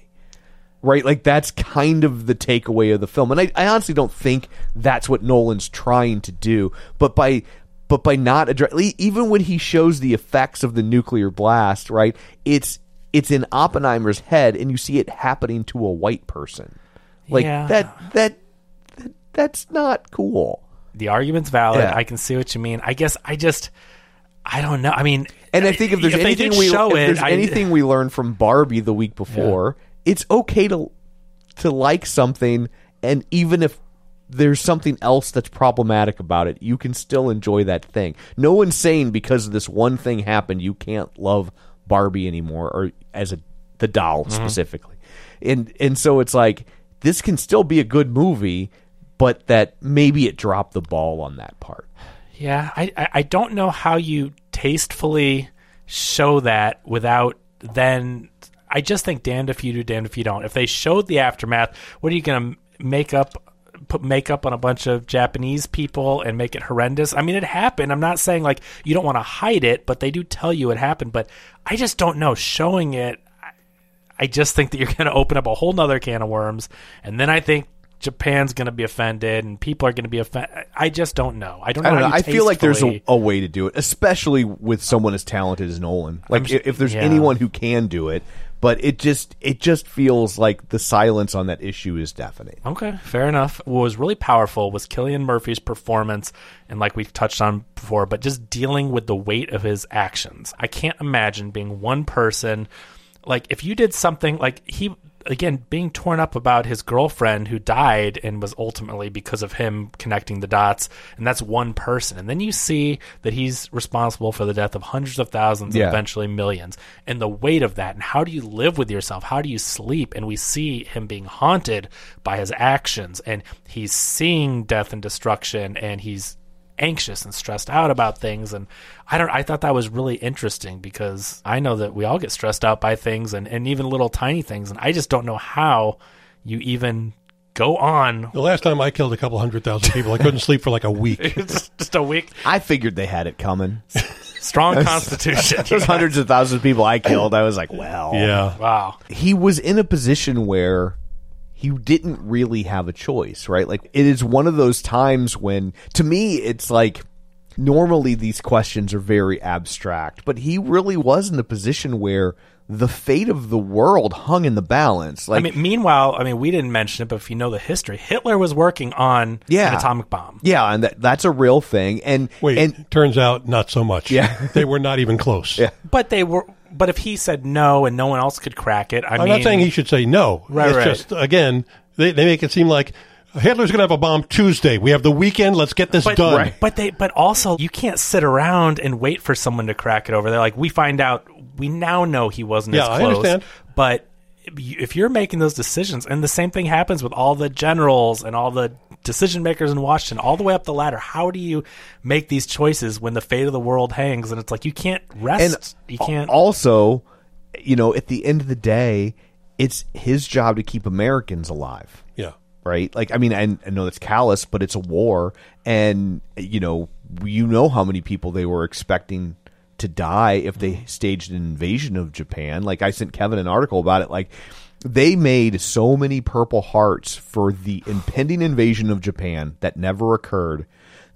Right? Like that's kind of the takeaway of the film. And I, I honestly don't think that's what Nolan's trying to do. But by but by not addressing, even when he shows the effects of the nuclear blast right it's it's in Oppenheimer's head and you see it happening to a white person like Yeah. that, that that that's not cool the argument's valid. Yeah. I can see what you mean. I guess I just, I don't know. I mean, and I think if there's they anything we show if it, there's I- anything we learned from Barbie the week before, it's okay to to like something, and even if there's something else that's problematic about it, you can still enjoy that thing. No one's saying because this one thing happened, you can't love Barbie anymore, or as a the doll Mm-hmm. specifically, and and so it's like this can still be a good movie, but that maybe it dropped the ball on that part. Yeah, I, I I don't know how you tastefully show that without then. I just think damned if you do, damned if you don't. If they showed the aftermath, what are you going to make up? Put makeup on a bunch of Japanese people and make it horrendous. I mean, it happened. I'm not saying like you don't want to hide it, but they do tell you it happened. But I just don't know. Showing it, I- just think that you're going to open up a whole nother can of worms, and then I think Japan's going to be offended and people are going to be offended. I just don't know. I don't know. I don't know. I feel like there's a, a way to do it, especially with someone as talented as Nolan. Like if, if there's yeah. anyone who can do it, but it just it just feels like the silence on that issue is deafening. Okay, fair enough. What was really powerful was Cillian Murphy's performance, and like we've touched on before, but just dealing with the weight of his actions. I can't imagine being one person. Like if you did something like he again being torn up about his girlfriend who died and was ultimately because of him connecting the dots, and that's one person. And then you see that he's responsible for the death of hundreds of thousands Yeah. and eventually millions, and the weight of that. And how do you live with yourself? How do you sleep? And we see him being haunted by his actions, and he's seeing death and destruction, and he's anxious and stressed out about things. And I don't I thought that was really interesting because I know that we all get stressed out by things and, and even little tiny things. And I just don't know how you even go on. The last time I killed a couple hundred thousand people, I couldn't sleep for like a week. <laughs> it's just a week. I figured they had it coming. <laughs> strong constitution. <laughs> Those hundreds of thousands of people I killed, I was like, well, Yeah. wow. He was in a position where he didn't really have a choice, right? Like it is one of those times when to me it's like normally these questions are very abstract, but he really was in a position where the fate of the world hung in the balance. Like I mean, meanwhile, I mean, we didn't mention it, but if you know the history, Hitler was working on Yeah. an atomic bomb. yeah, and that, that's a real thing. And Wait, and turns out not so much. Yeah. they were not even close. <laughs> Yeah. But they were. But if he said no and no one else could crack it, I I'm mean, not saying he should say no. Right, it's right. just again they, they make it seem like Hitler's going to have a bomb Tuesday. We have the weekend. Let's get this But, done. but they, but also, you can't sit around and wait for someone to crack it over there. Like we find out, we now know he wasn't Yeah, as I understand. But if you're making those decisions, and the same thing happens with all the generals and all the decision makers in Washington, all the way up the ladder, how do you make these choices when the fate of the world hangs? And it's like you can't rest. and you can't. also, you know, at the end of the day, it's his job to keep Americans alive. yeah. right? Like, I mean, I, I know it's callous, but it's a war, and you know, you know how many people they were expecting to die if they mm-hmm. staged an invasion of Japan. Like, I sent Kevin an article about it. Like, they made so many Purple Hearts for the impending invasion of Japan that never occurred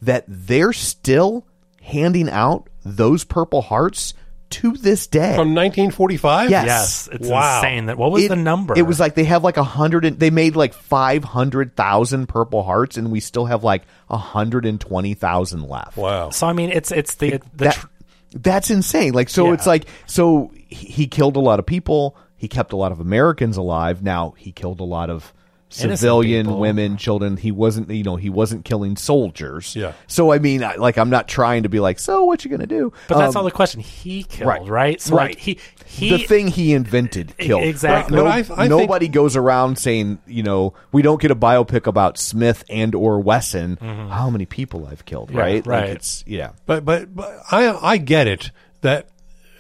that they're still handing out those Purple Hearts to this day. From 1945. Yes. yes, it's Wow. insane. That what was It- the number? It was like they have like a hundred and they made like five hundred thousand Purple Hearts, and we still have like a hundred and twenty thousand left. Wow. so. I mean, it's it's the the That, tr- that's insane. Like so, Yeah. it's like so he, he killed a lot of people. He kept a lot of Americans alive. Now he killed a lot of civilian women, children. He wasn't, you know, he wasn't killing soldiers. Yeah. So I mean, I, like, I'm not trying to be like, so what you gonna do? But that's Um, all the question. He killed, right. right? So Right. like he he the thing he invented killed. exactly. No- But I- I think- nobody goes around saying, you know, we don't get a biopic about Smith and or Wesson. How many people I've killed, right? right. Like it's yeah. But but, but I I get it that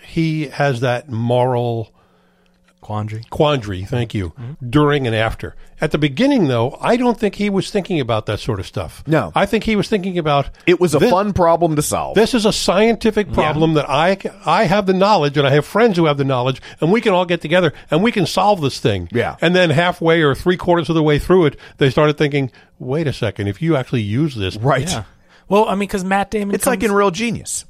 he has that moral quandary. quandary. Thank you. Mm-hmm. During and after. At the beginning, though, I don't think he was thinking about that sort of stuff. No. I think he was thinking about It was a this, fun problem to solve. This is a scientific problem that I I have the knowledge, and I have friends who have the knowledge, and we can all get together and we can solve this thing. Yeah. And then halfway or three quarters of the way through it, they started thinking, wait a second, if you actually use this, right. Yeah. Well, I mean, because Matt Damon. It's like comes- in Real Genius.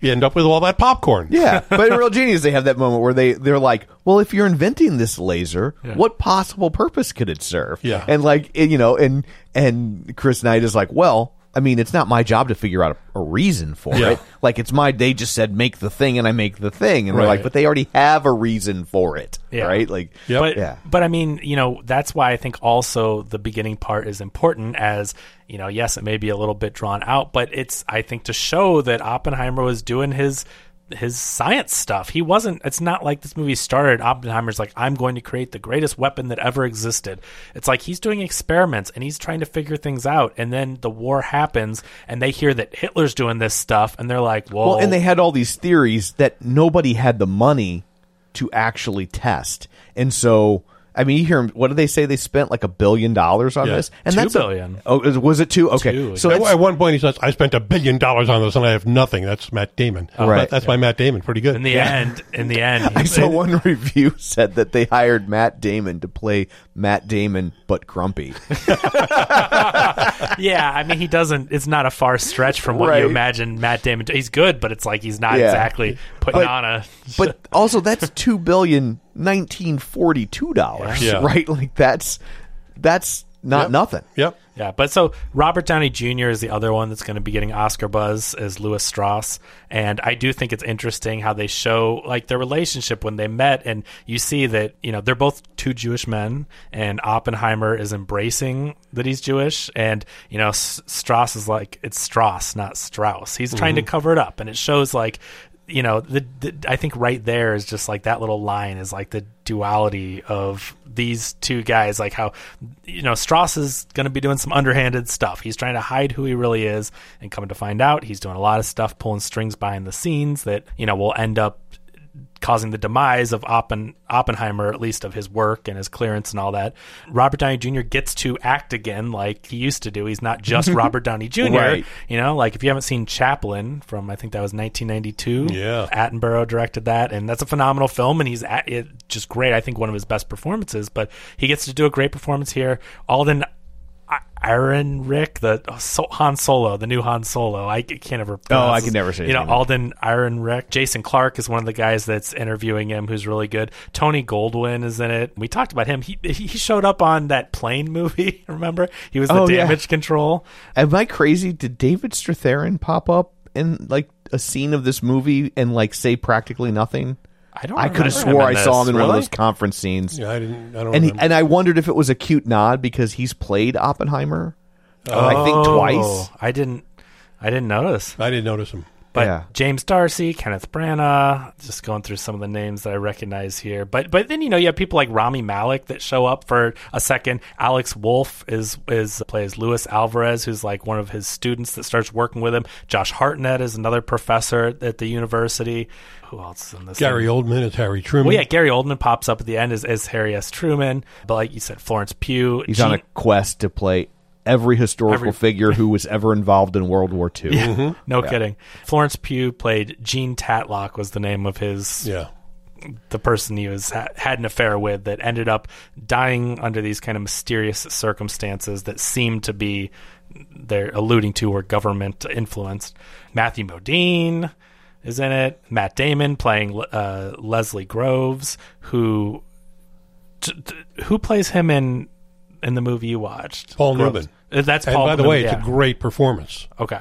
You end up with all that popcorn. Yeah, <laughs> but in Real Genius, they have that moment where they they're like, "Well, if you're inventing this laser, what possible purpose could it serve?" Yeah. and like you know, and and Chris Knight is like, "Well, I mean, it's not my job to figure out a, a reason for Yeah. it. Like, it's my they just said make the thing, and I make the thing, and we're like, but they already have a reason for it, Yeah. right? Like, Yep. But, Yeah. but I mean, you know, that's why I think also the beginning part is important as, you know, yes, it may be a little bit drawn out, but it's, I think, to show that Oppenheimer was doing his his science stuff. He wasn't it's not like this movie started Oppenheimer's like I'm going to create the greatest weapon that ever existed. It's like he's doing experiments and he's trying to figure things out and then the war happens and they hear that Hitler's doing this stuff and they're like, "Well, well, and they had all these theories that nobody had the money to actually test, and so. I mean, you hear 'em- what do they say? They spent like a billion dollars on Yeah. this, and Two that's a- billion. oh, was it two? Okay, Two, so At, that's, at one point, he says, "I spent a billion dollars on this, and I have nothing." That's Matt Damon. Oh, right. That- that's my Matt Damon. Pretty good. in the end, in the end, <laughs> I saw one <laughs> review said that they hired Matt Damon to play Matt Damon but grumpy. <laughs> yeah, I mean, he doesn't. It's not a far stretch from what Right. you imagine Matt Damon. He's good, but it's like he's not Yeah. exactly putting But- on a. but also that's two billion nineteen forty two dollars, Yeah. right? <laughs> Like that's that's not Yep. nothing. Yep. Yeah, but so Robert Downey Jr. is the other one that's going to be getting Oscar buzz as Lewis Strauss, and I do think it's interesting how they show like their relationship when they met, and you see that you know they're both two Jewish men, and Oppenheimer is embracing that he's Jewish, and you know S- Strauss is like it's Strauss, not Strauss. He's trying to mm-hmm. cover it up, and it shows like you know the, the I think right there is just like that little line is like the duality of these two guys like how you know Strauss is going to be doing some underhanded stuff. He's trying to hide who he really is and coming to find out he's doing a lot of stuff pulling strings behind the scenes that you know will end up causing the demise of Oppen, Oppenheimer, at least of his work and his clearance and all that. Robert Downey Jr. gets to act again like he used to do. He's not just <laughs> Robert Downey Jr. Right. You know, like if you haven't seen Chaplin from I think that was 1992. Yeah. Attenborough directed that, and that's a phenomenal film, and he's at, it, just great. I think one of his best performances. But he gets to do a great performance here. Alden, Ehrenreich, the so, Han Solo, the new Han Solo. I can't ever. Oh, I can never say You know. Alden Ehrenreich. Jason Clarke is one of the guys that's interviewing him, who's really good. Tony Goldwyn is in it. We talked about him. He he showed up on that plane <laughs> movie. Remember, he was the Oh, yeah. damage control. Am I crazy? Did David Strathairn pop up in like a scene of this movie and like say practically nothing? I don't. I could have swore I saw him in one of those conference scenes. Yeah, I didn't. I don't And he, remember. and I wondered if it was a cute nod because he's played Oppenheimer. I think oh. twice. Oh, I didn't. I didn't notice. I didn't notice him. But Yeah. James D'Arcy, Kenneth Branagh, just going through some of the names that I recognize here. But but then you know you have people like Rami Malek that show up for a second. Alex Wolff is is plays Luis Alvarez, who's like one of his students that starts working with him. Josh Hartnett is another professor at the university. Who else is in this? Gary thing? Oldman is Harry Truman. Well, yeah, Gary Oldman pops up at the end as, as Harry S. Truman. But like you said, Florence Pugh. He's on a quest to play every historical Every- figure who was ever involved in World War II. no kidding. Florence Pugh played Jean Tatlock was the name of his Yeah. the person he was ha- had an affair with that ended up dying under these kind of mysterious circumstances that seemed to be they're alluding to were government influenced. Matthew Modine is in it. Matt Damon playing uh, Leslie Groves, who t- t- who plays him in in the movie you watched. Paul Groves. Newman. Uh, That's And Paul. by the Newman, way, it's yeah. a great performance. okay.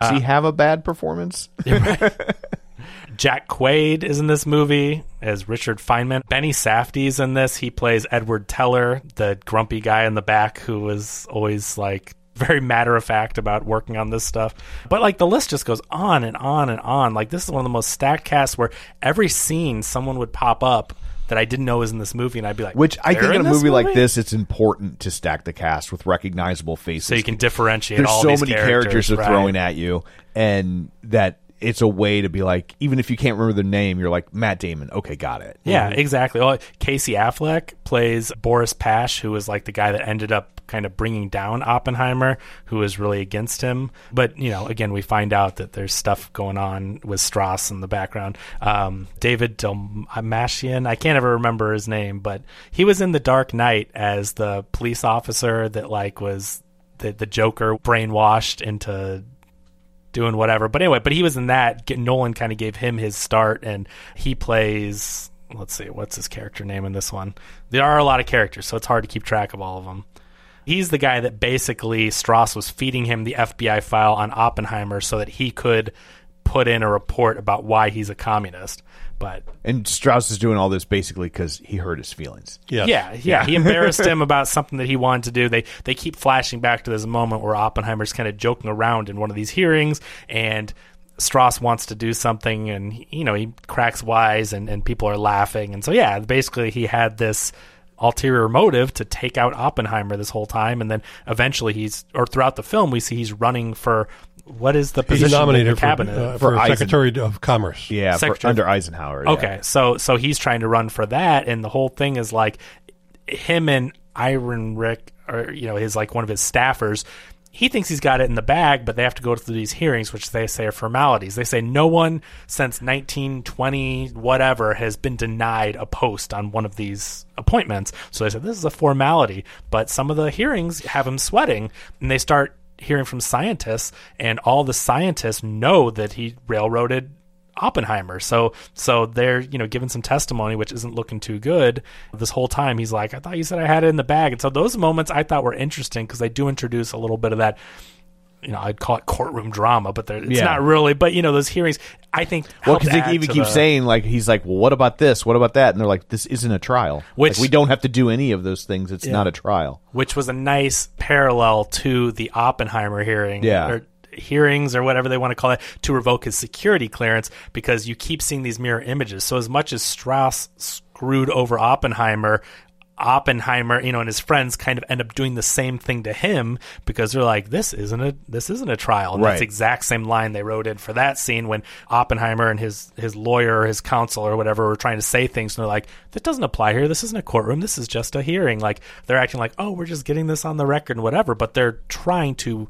Does he have a bad performance? <laughs> Jack Quaid is in this movie as Richard Feynman. Benny Safdie's in this. He plays Edward Teller, the grumpy guy in the back who was always like very matter of fact about working on this stuff. But like the list just goes on and on and on. Like this is one of the most stacked casts where every scene someone would pop up that I didn't know was in this movie, and I'd be like, Which I think in a this movie, like this, it's important to stack the cast with recognizable faces. so you can differentiate. There's all so these many characters, characters they're right. throwing at you, and that it's a way to be like, even if you can't remember the name, you're like Matt Damon. Okay, got it. Yeah, exactly. Well, Casey Affleck plays Boris Pash, who was like the guy that ended up kind of bringing down Oppenheimer, who is really against him. But you know, again, we find out that there's stuff going on with Strauss in the background. Um, David Dalmatian, I can't ever remember his name, but he was in The Dark Knight as the police officer that like was the the Joker brainwashed into doing whatever. But anyway, but he was in that. Nolan kind of gave him his start, and he plays. Let's see, what's his character name in this one? There are a lot of characters, so it's hard to keep track of all of them. He's the guy that basically Strauss was feeding him the FBI file on Oppenheimer so that he could put in a report about why he's a communist. But And Strauss is doing all this basically because he hurt his feelings. Yes. yeah, yeah, he embarrassed <laughs> him about something that he wanted to do. They they keep flashing back to this moment where Oppenheimer's kind of joking around in one of these hearings, and Strauss wants to do something, and you know he cracks wise, and and people are laughing, and so yeah, basically he had this ulterior motive to take out Oppenheimer this whole time, and then eventually he's or throughout the film we see he's running for what is the He's position in nominated the for, cabinet uh, For for, Secretary of Commerce. Yeah, for, Secretary- under Eisenhower. yeah. Okay, so so he's trying to run for that, and the whole thing is like him and Ehrenreich, or you know, his like one of his staffers. He thinks he's got it in the bag, but they have to go through these hearings, which they say are formalities. They say no one since 1920 whatever has been denied a post on one of these appointments. So they said this is a formality, but some of the hearings have him sweating, and they start hearing from scientists, and all the scientists know that he railroaded Oppenheimer. So so they're, you know, giving some testimony which isn't looking too good. This whole time he's like, I thought you said I had it in the bag. And so those moments I thought were interesting because they do introduce a little bit of that you know, I'd call it courtroom drama, but there- it's Yeah. not really. But you know, those hearings, I think, Well, because they even keep the- saying like he's like, well, what about this? What about that? And they're like, this isn't a trial. Which- Like, we don't have to do any of those things. It's Yeah. not a trial. which was a nice parallel to the Oppenheimer hearing. Yeah. Or hearings or whatever they want to call it to revoke his security clearance because you keep seeing these mirror images. So as much as Strauss screwed over Oppenheimer, Oppenheimer, you know, and his friends kind of end up doing the same thing to him because they're like, "This isn't a this isn't a trial." And that's Right. the exact same line they wrote in for that scene when Oppenheimer and his his lawyer or his counsel or whatever were trying to say things, and they're like, "That doesn't apply here. This isn't a courtroom. This is just a hearing." Like they're acting like, "Oh, we're just getting this on the record and whatever," but they're trying to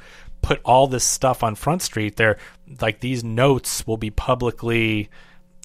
put all this stuff on Front Street. They're like these notes will be publicly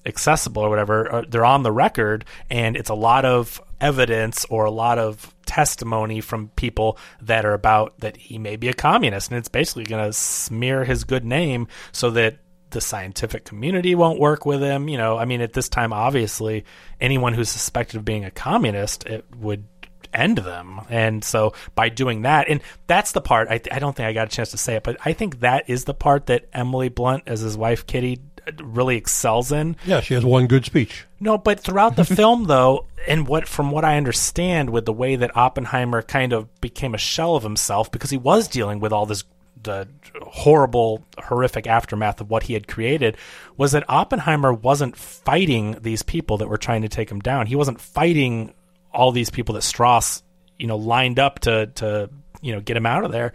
accessible or whatever uh, they're on the record and it's a lot of evidence or a lot of testimony from people that are about that he may be a communist, and it's basically going to smear his good name so that the scientific community won't work with him. You know, I mean, at this time, obviously, anyone who's suspected of being a communist, it would end them. And so by doing that, and that's the part, I, I don't think I got a chance to say it, but I think that is the part that Emily Blunt, as his wife Kitty, really excels in. Yeah, she has one good speech. No, but throughout the <laughs> film, though, and what from what I understand, with the way that Oppenheimer kind of became a shell of himself because he was dealing with all this the horrible, horrific aftermath of what he had created, was that Oppenheimer wasn't fighting these people that were trying to take him down. He wasn't fighting all these people that Strauss, you know, lined up to to you know get him out of there.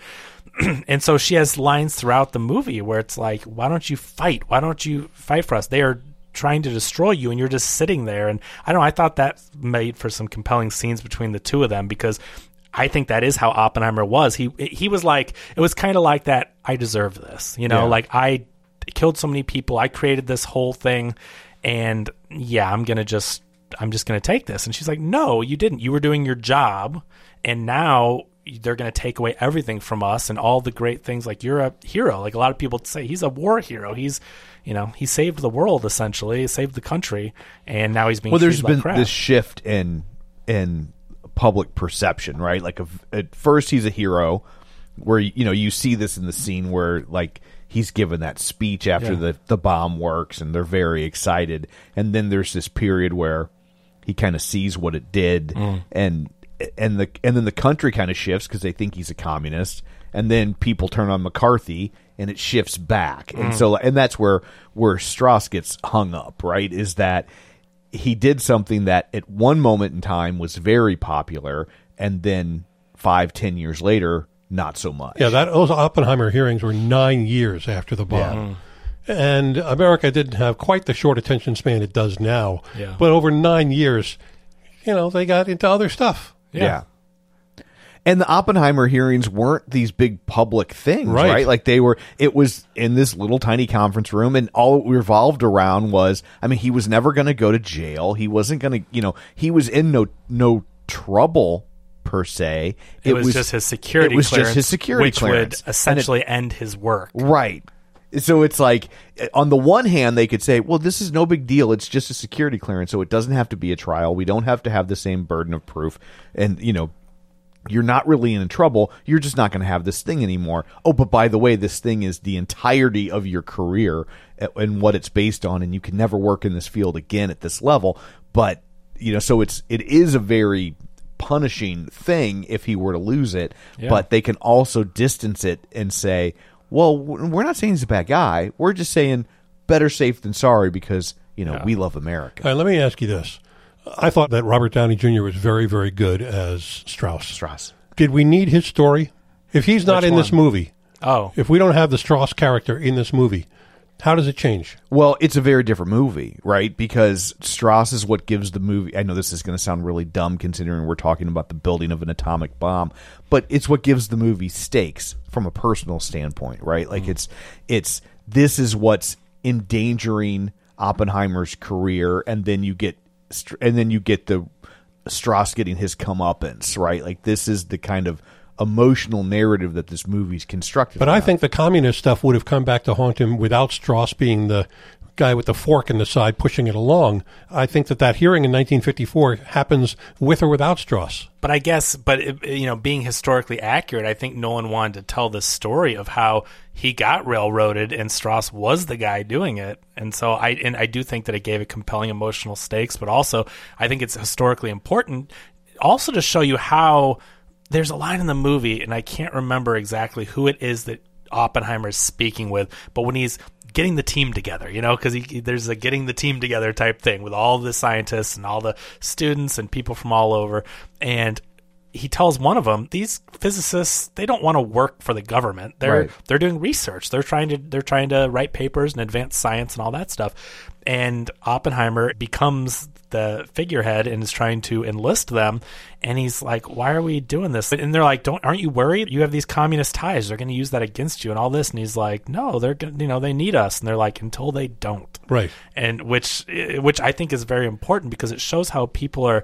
<clears throat> and so she has lines throughout the movie where it's like, why don't you fight? Why don't you fight for us? They are trying to destroy you and you're just sitting there and I don't know, I thought that made for some compelling scenes between the two of them because I think that is how Oppenheimer was. He he was like it was kind of like that I deserve this. You know, Yeah. like I killed so many people. I created this whole thing and yeah, I'm going to just I'm just going to take this. And she's like, "No, you didn't. You were doing your job and now they're going to take away everything from us and all the great things like you're a hero. Like a lot of people say he's a war hero. He's you know, he saved the world essentially, saved the country, and now he's being well, there's been crap. this shift in in public perception, right? Like at first he's a hero, where you know you see this in the scene where like he's given that speech after Yeah. the the bomb works, and they're very excited, and then there's this period where he kind of sees what it did, Mm. and and the and then the country kind of shifts because they think he's a communist, and then people turn on McCarthy, and it shifts back, and Mm. so and that's where where Strauss gets hung up, right? Is that he did something that at one moment in time was very popular, and then five, ten years later, not so much. Yeah, that those Oppenheimer hearings were nine years after the bomb. And America didn't have quite the short attention span it does now. Yeah. But over nine years, you know, they got into other stuff. Yeah. And the Oppenheimer hearings weren't these big public things, Right. right. Like they were, it was in this little tiny conference room, and all it revolved around was, I mean, he was never going to go to jail. He wasn't going to, you know, he was in no no trouble per se. It, was, just his security It was clearance, just his security which clearance, would essentially end his work. Right. So it's like, eh, on the one hand, they could say, well, this is no big deal. It's just a security clearance, so it doesn't have to be a trial. We don't have to have the same burden of proof. And, you know, you're not really in trouble. You're just not going to have this thing anymore. Oh, but by the way, this thing is the entirety of your career eh, and what it's based on, and you can never work in this field again at this level. But, you know, so it's, it is a very punishing thing if he were to lose it, Yeah. but they can also distance it and say, well, we're not saying he's a bad guy. We're just saying better safe than sorry because, you know, we love America. All right, let me ask you this. I thought that Robert Downey Jr. was very, very good as Strauss. Strauss. Did we need his story? If he's not Which in this movie, Oh, if we don't have the Strauss character in this movie, how does it change? Well, it's a very different movie, right? Because Strauss is what gives the movie. I know this is going to sound really dumb considering we're talking about the building of an atomic bomb, but it's what gives the movie stakes from a personal standpoint, right? Like mm-hmm. it's it's this is what's endangering Oppenheimer's career, and then you get and then you get the Strauss getting his comeuppance, right? Like this is the kind of emotional narrative that this movie's constructed. But I think the communist stuff would have come back to haunt him without Strauss being the guy with the fork in the side pushing it along. I think that that hearing in 1954 happens with or without Strauss. but I guess, but it, you know, being historically accurate, I think Nolan wanted to tell the story of how he got railroaded and Strauss was the guy doing it, and so I and I do think that it gave it compelling emotional stakes, but also I think it's historically important, also to show you how there's a line in the movie, and I can't remember exactly who it is that Oppenheimer is speaking with, but when he's getting the team together, you know, because there's a getting the team together type thing with all the scientists and all the students and people from all over, and he tells one of them these physicists they don't want to work for the government. They're Right. they're doing research. They're trying to they're trying to write papers and advance science and all that stuff. And oppenheimer becomes the figurehead and is trying to enlist them. And he's like why are we doing this? And they're like don't aren't you worried? You have these communist ties. They're going to use that against you and all this. And he's like no they're gonna you know they need us. And they're like until they don't. Right. and which eh, which I think is very important because it shows how people are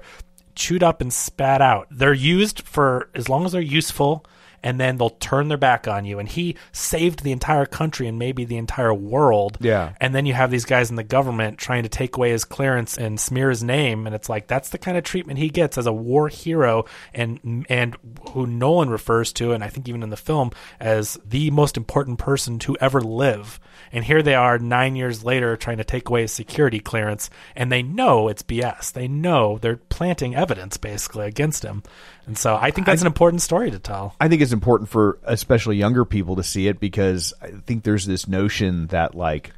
chewed up and spat out. They're used for as long as they're useful and then they'll turn their back on you. And he saved the entire country and maybe the entire world. Yeah. And then you have these guys in the government trying to take away his clearance and smear his name, and it's like that's the kind of treatment he gets as a war hero, and and who Nolan refers to, and I think even in the film as the most important person to ever live. And here they are nine years later trying to take away his security clearance, and they know it's BS. They know they're planting evidence basically against him. And so I think that's an important story to tell. I think it's important for especially younger people to see it because I think there's this notion that like,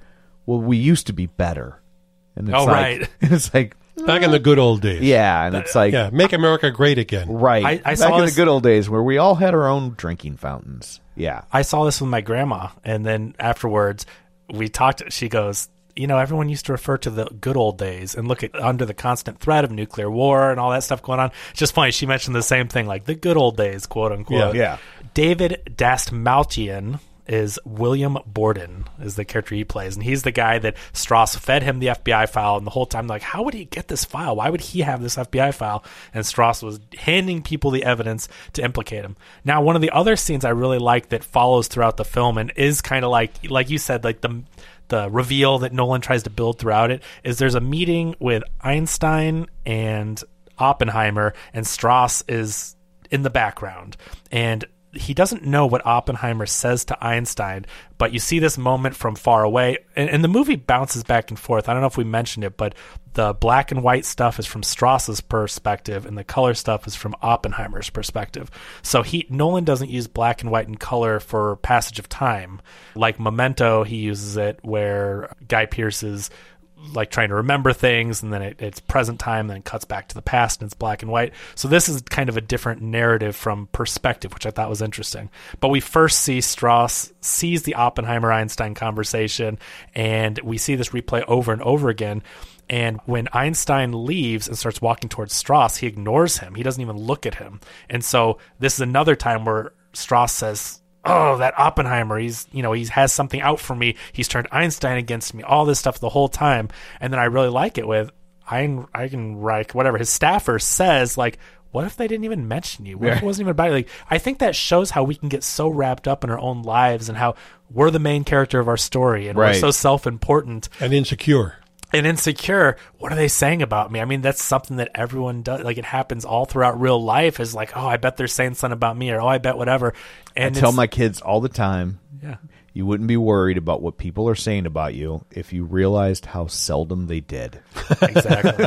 well, we used to be better, and it's Oh, like, right. <laughs> it's like, Back in the good old days. yeah, and it's like, Yeah. Make America great again. right, I- I back saw in this- the good old days where we all had our own drinking fountains. Yeah, I saw this with my grandma, and then afterwards we talked. She goes, "You know, everyone used to refer to the good old days and look at under the constant threat of nuclear war and all that stuff going on." It's just funny. She mentioned the same thing, like the good old days, quote unquote. Yeah. Yeah. David Dastmalchian is William Borden is the character he plays, and he's the guy that Strauss fed him the FBI file, and the whole time like, how would he get this file? Why would he have this FBI file? And Strauss was handing people the evidence to implicate him. Now, one of the other scenes I really like that follows throughout the film and is kind of like, like you said, like the the reveal that Nolan tries to build throughout it is there's a meeting with Einstein and Oppenheimer, and Strauss is in the background. And he doesn't know what Oppenheimer says to Einstein, but you see this moment from far away. And, and the movie bounces back and forth. I don't know if we mentioned it, but the black and white stuff is from Strauss's perspective, and the color stuff is from Oppenheimer's perspective. So he Nolan doesn't use black and white and color for passage of time. Like Memento, he uses it where Guy Pearce is like trying to remember things and then it, it's present time then it cuts back to the past and it's black and white so this is kind of a different narrative from perspective which i thought was interesting but we first see strauss sees the oppenheimer einstein conversation and we see this replay over and over again and when Einstein leaves and starts walking towards Strauss, he ignores him. He doesn't even look at him. And so this is another time where Strauss says, oh, that Oppenheimer, he's, you know, he has something out for me. He's turned Einstein against me, all this stuff the whole time. And then I really like it with Ein, Eigenreich, whatever, his staffer says, like, what if they didn't even mention you? What if it wasn't even about you? Like, I think that shows how we can get so wrapped up in our own lives and how we're the main character of our story and Right. we're so self important And insecure. And insecure what are they saying about me i mean that's something that everyone does like it happens all throughout real life is like oh i bet they're saying something about me or oh i bet whatever and I tell my kids all the time. yeah You wouldn't be worried about what people are saying about you if you realized how seldom they did. exactly.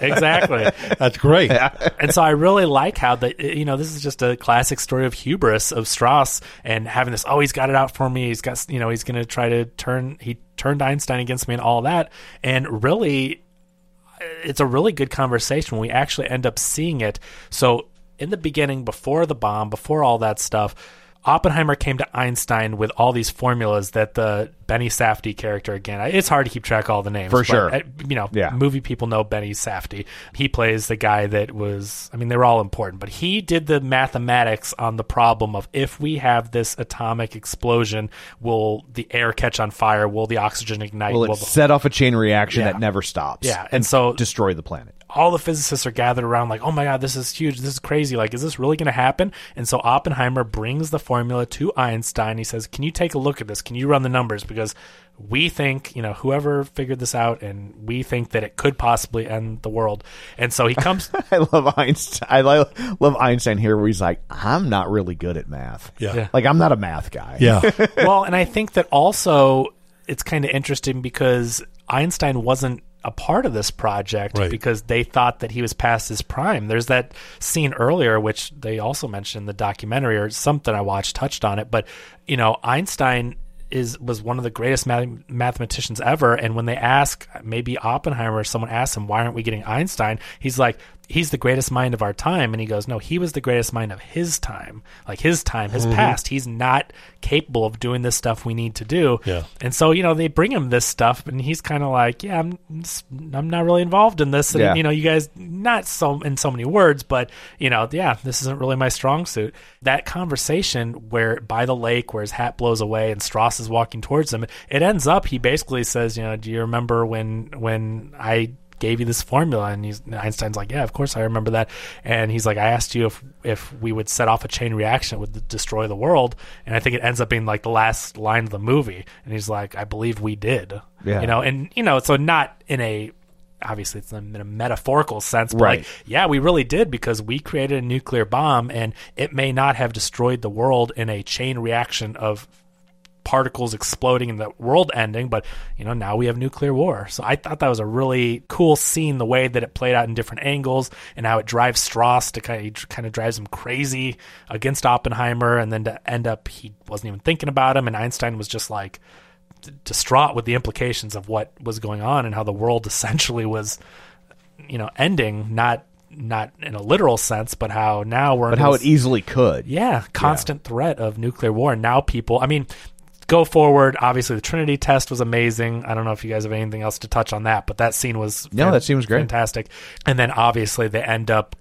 <laughs> Exactly. That's great. and so I really like how that eh, you know this is just a classic story of hubris of Strauss and having this oh he's got it out for me. He's got you know he's going to try to turn he turned Einstein against me and all that. And really eh, it's a really good conversation. We actually end up seeing it. So in the beginning before the bomb before all that stuff Oppenheimer came to Einstein with all these formulas that the Benny Safdie character again. It's hard to keep track of all the names For but, sure. uh, You know, Yeah. movie people know Benny Safdie. He plays the guy that was, I mean, they were all important, but he did the mathematics on the problem of if we have this atomic explosion, will the air catch on fire? Will the oxygen ignite? Will it the- set off a chain reaction Yeah. that never stops. Yeah, and so- destroy the planet. All the physicists are gathered around like, oh my god, this is huge, this is crazy. Like, is this really going to happen? And so Oppenheimer brings the formula to Einstein. He says, "Can you take a look at this? Can you run the numbers? Because we think, you know, whoever figured this out, and we think that it could possibly end the world." And so he comes. <laughs> I love Einstein. I lo- love Einstein here, where he's like, "I'm not really good at math. Yeah. Yeah. like I'm not a math guy." Yeah. <laughs> well, and I think that also it's kind of interesting because Einstein wasn't a part of this project Right. because they thought that he was past his prime. There's that scene earlier, which they also mentioned in the documentary or something I watched touched on it, but you know, Einstein is was one of the greatest math- mathematicians ever and when they ask maybe Oppenheimer or someone asks him why aren't we getting Einstein he's like he's the greatest mind of our time. And he goes no he was the greatest mind of his time. Like his time his mm-hmm. past he's not capable of doing this stuff we need to do. Yeah. and so you know they bring him this stuff and he's kind of like yeah I'm I'm not really involved in this. And Yeah. you know you guys not so in so many words but you know yeah this isn't really my strong suit. That conversation where by the lake where his hat blows away and Strauss is walking towards him it ends up he basically says you know do you remember when when I gave you this formula, and he's, Einstein's like, yeah, of course I remember that, and he's like, I asked you if if we would set off a chain reaction, it would destroy the world, and I think it ends up being like the last line of the movie, and he's like, I believe we did, Yeah. you know, and you know, so not in a obviously it's in a metaphorical sense, but Right. like, yeah, we really did because we created a nuclear bomb, and it may not have destroyed the world in a chain reaction of particles exploding and the world ending, but you know now we have nuclear war. So I thought that was a really cool scene, the way that it played out in different angles and how it drives Strauss to kind of kind of drives him crazy against Oppenheimer, and then to end up he wasn't even thinking about him, and Einstein was just like d- distraught with the implications of what was going on and how the world <laughs> essentially was, you know, ending not. Not in a literal sense, but how now we're but how this- it easily could. yeah, constant threat of nuclear war. And now people, I mean, go forward. Obviously, the Trinity test was amazing. I don't know if you guys have anything else to touch on that, but that scene was No, that seems great. fantastic. And then obviously they end up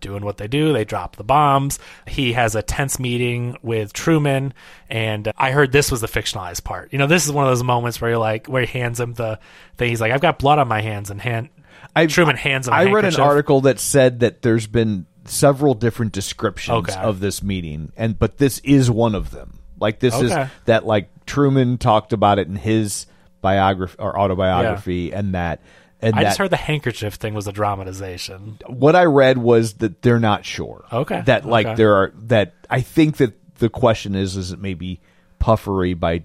doing what they do. They drop the bombs. He has a tense meeting with Truman, and I heard this was the fictionalized part. You know, this is one of those moments where you're like, where he hands him the thing. He's like, "I've got blood on my hands," and hand I, Truman hands him. I read an article that said that there's been several different descriptions Okay. of this meeting, and but this is one of them. Like this is that like Truman talked about it in his biography or autobiography, and that and I that just heard the handkerchief thing was a dramatization. what I read was that they're not sure. Okay. That like Okay. there are that I think that the question is is it maybe puffery by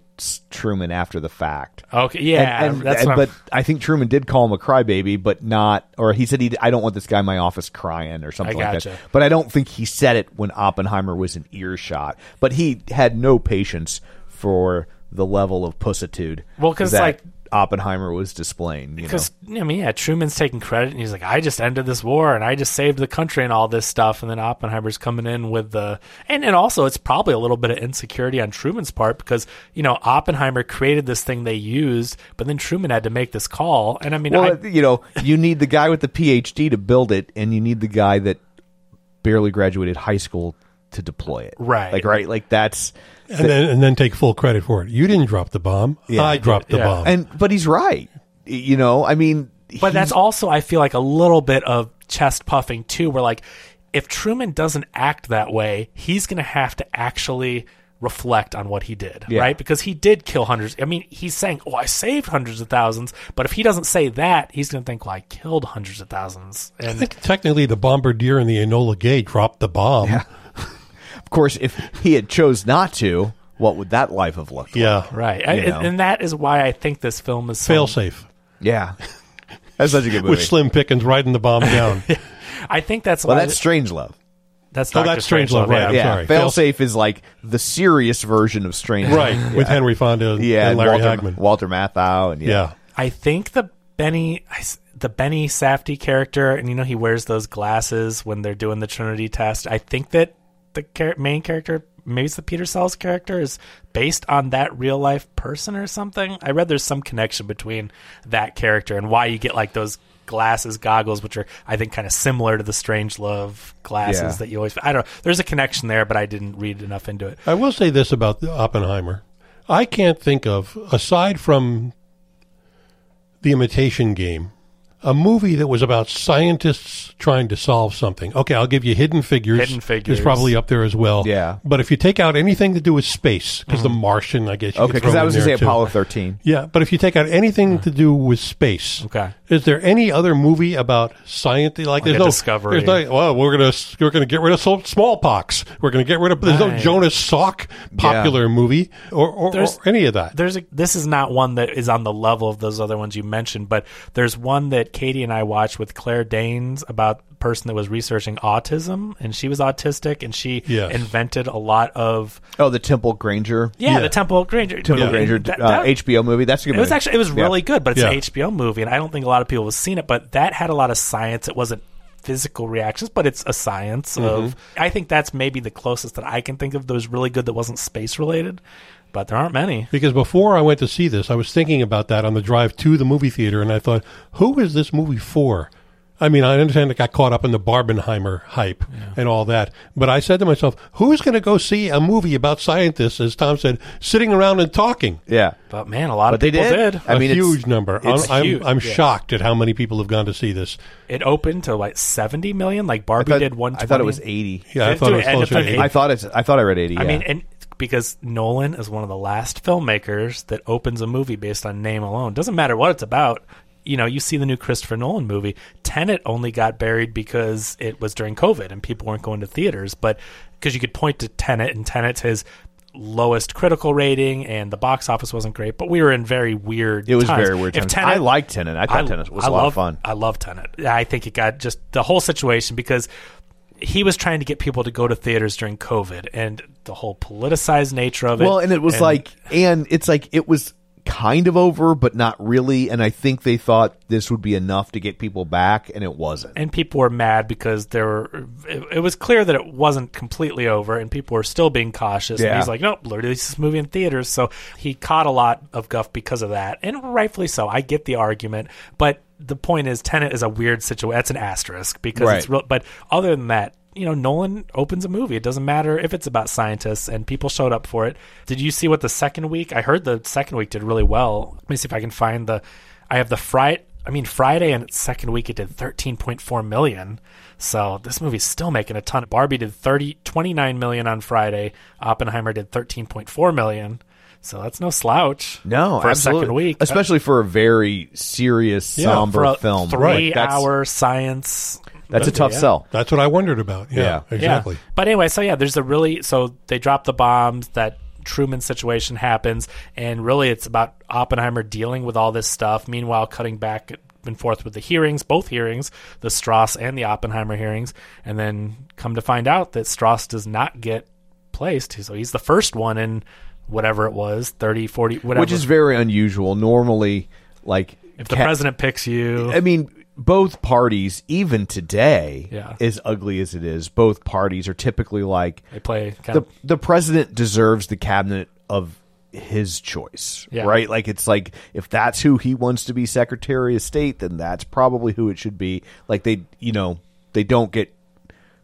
Truman after the fact. Okay, yeah, And- and- that's and- but I'm- think Truman did call him a crybaby, but not, or he said he, I don't want this guy in my office crying or something like gotcha. that. But I don't think he said it when Oppenheimer was in earshot. But he had no patience for the level of pussitude. Well, 'cause, that like- Oppenheimer was displaying. You know? Because I mean, yeah, Truman's taking credit, and he's like, "I just ended this war, and I just saved the country, and all this stuff." And then Oppenheimer's coming in with the, and and also it's probably a little bit of insecurity on Truman's part because you know Oppenheimer created this thing they used, but then Truman had to make this call, and I mean, Well, I, you know, you need the guy with the PhD to build it, and you need the guy that barely graduated high school to deploy it. Right. Like, right. Like that's and then and then take full credit for it. You didn't drop the bomb. Yeah. I dropped the Yeah. bomb. and but he's right. You know, I mean, but that's also I feel like a little bit of chest puffing too, where like if Truman doesn't act that way, he's going to have to actually reflect on what he did, Yeah. right? Because he did kill hundreds. I mean, he's saying, "Oh, I saved hundreds of thousands," but if he doesn't say that, he's going to think, "Well, I killed hundreds of thousands. I And think technically the bombardier and the Enola Gay dropped the bomb. Yeah. Of course, if he had chose not to, what would that life have looked like? Yeah. right, I- and that is why I think this film is so, Fail safe. Yeah. <laughs> That's such a good movie. With Slim Pickens riding the bomb down. <laughs> I think that's well, why that's Strangelove. that's Oh, Dr. that's Strangelove, right. I'm yeah. sorry. Fail- Failsafe is like the serious version of Strangelove. right. With Henry Fonda and, Yeah. and Larry Walter, Hagman. Walter Matthau. And yeah. yeah. I think the Benny I s- the Benny Safdie character, and you know he wears those glasses when they're doing the Trinity test. I think that the char- main character, maybe it's the Peter Sellers character, is based on that real life person or something. I read there's some connection between that character and why you get like those glasses, goggles, which are I think kind of similar to the Strangelove glasses Yeah. that you always. I don't. know. There's a connection there, but I didn't read enough into it. I will say this about the Oppenheimer. I can't think of, aside from The Imitation Game, a movie that was about scientists trying to solve something. Okay, I'll give you Hidden Figures. Hidden Figures. is probably up there as well. Yeah. But if you take out anything to do with space, because The mm-hmm. Martian, I guess you Okay. Because throw I was going to say too. Apollo 13. Yeah, but if you take out anything to do with space, Okay. is there any other movie about science? Like, there's a no Discovery. There's no. Well, we're gonna we're gonna get rid of smallpox. We're gonna get rid of. There's no Jonas Salk popular movie or, or, There's- or any of that. there's a this is not one that is on the level of those other ones you mentioned, but there's one that Katie and I watched with Claire Danes about a person that was researching autism and she was autistic and she Yes. invented a lot of Oh, the Temple Grandin. yeah, Yeah. the Temple Grandin Temple Yeah. Grandin That- uh, HBO movie. That's a good it was actually it was Yeah. really good, but it's Yeah. an HBO movie, and I don't think a lot of people have seen it. But that had a lot of science. It wasn't physical reactions, but it's a science of. I think that's maybe the closest that I can think of that was really good that wasn't space related. But there aren't many. Because before I went to see this, I was thinking about that on the drive to the movie theater, and I thought, who is this movie for? I mean, I understand it got caught up in the Barbenheimer hype and all that, but I said to myself, who's going to go see a movie about scientists, as Tom said, sitting around and talking? Yeah. But man, a lot But of they people did. did. I a mean, it's- huge number. it's I'm, huge, I'm, I'm yeah. shocked at how many people have gone to see this. It opened to like seventy million. Like Barbie thought, did one. I thought it was 80. Yeah, I thought it it was closer to 80. I thought it's. I thought I read 80. I yeah. mean, and because Nolan is one of the last filmmakers that opens a movie based on name alone. Doesn't matter what it's about. You know, you see the new Christopher Nolan movie. Tenet only got buried because it was during COVID and people weren't going to theaters. But because you could point to Tenet and Tenet's his lowest critical rating and the box office wasn't great. But we were in very weird. it was times. very weird. If times. Tenet, I liked Tenet. I thought Tenet was a I lot love, of fun. I love Tenet. I think it got just the whole situation because he was trying to get people to go to theaters during COVID and the whole politicized nature of it. Well, and it was like, and it's like it was kind of over, but not really. And I think they thought this would be enough to get people back, and it wasn't. and people were mad because there were. It, it was clear that it wasn't completely over, and people were still being cautious. And Yeah. he's like, "Nope, release this movie in theaters." So he caught a lot of guff because of that, and rightfully so. I get the argument, but the point is, Tenet is a weird situation. That's an asterisk because it's real. But other than that. You know, Nolan opens a movie. It doesn't matter if it's about scientists, and people showed up for it. Did you see what the second week? I heard the second week did really well. Let me see if I can find the. I have the Friday. I mean, Friday and its second week it did 13.4 million. So this movie's still making a ton. Barbie did 30, 29 million on Friday. Oppenheimer did 13.4 million. So that's no slouch. No, for absolutely. a second week, especially for a very serious, Yeah, somber film. three-hour science. That's, that's a tough yeah. sell. That's what I wondered about. Yeah, Yeah. exactly. Yeah. But anyway, so yeah, there's a really so they drop the bombs that Truman situation happens, and really it's about Oppenheimer dealing with all this stuff. Meanwhile, cutting back and forth with the hearings, both hearings, the Strauss and the Oppenheimer hearings, and then come to find out that Strauss does not get placed. So he's the first one in whatever it was, 30, 40, whatever. which is very unusual. Normally, like if the ca- president picks you, I mean, both parties, even today, Yeah. as ugly as it is, both parties are typically like they play the of the president deserves the cabinet of his choice, Yeah. right? Like it's like if that's who he wants to be Secretary of State, then that's probably who it should be. Like they, you know, they don't get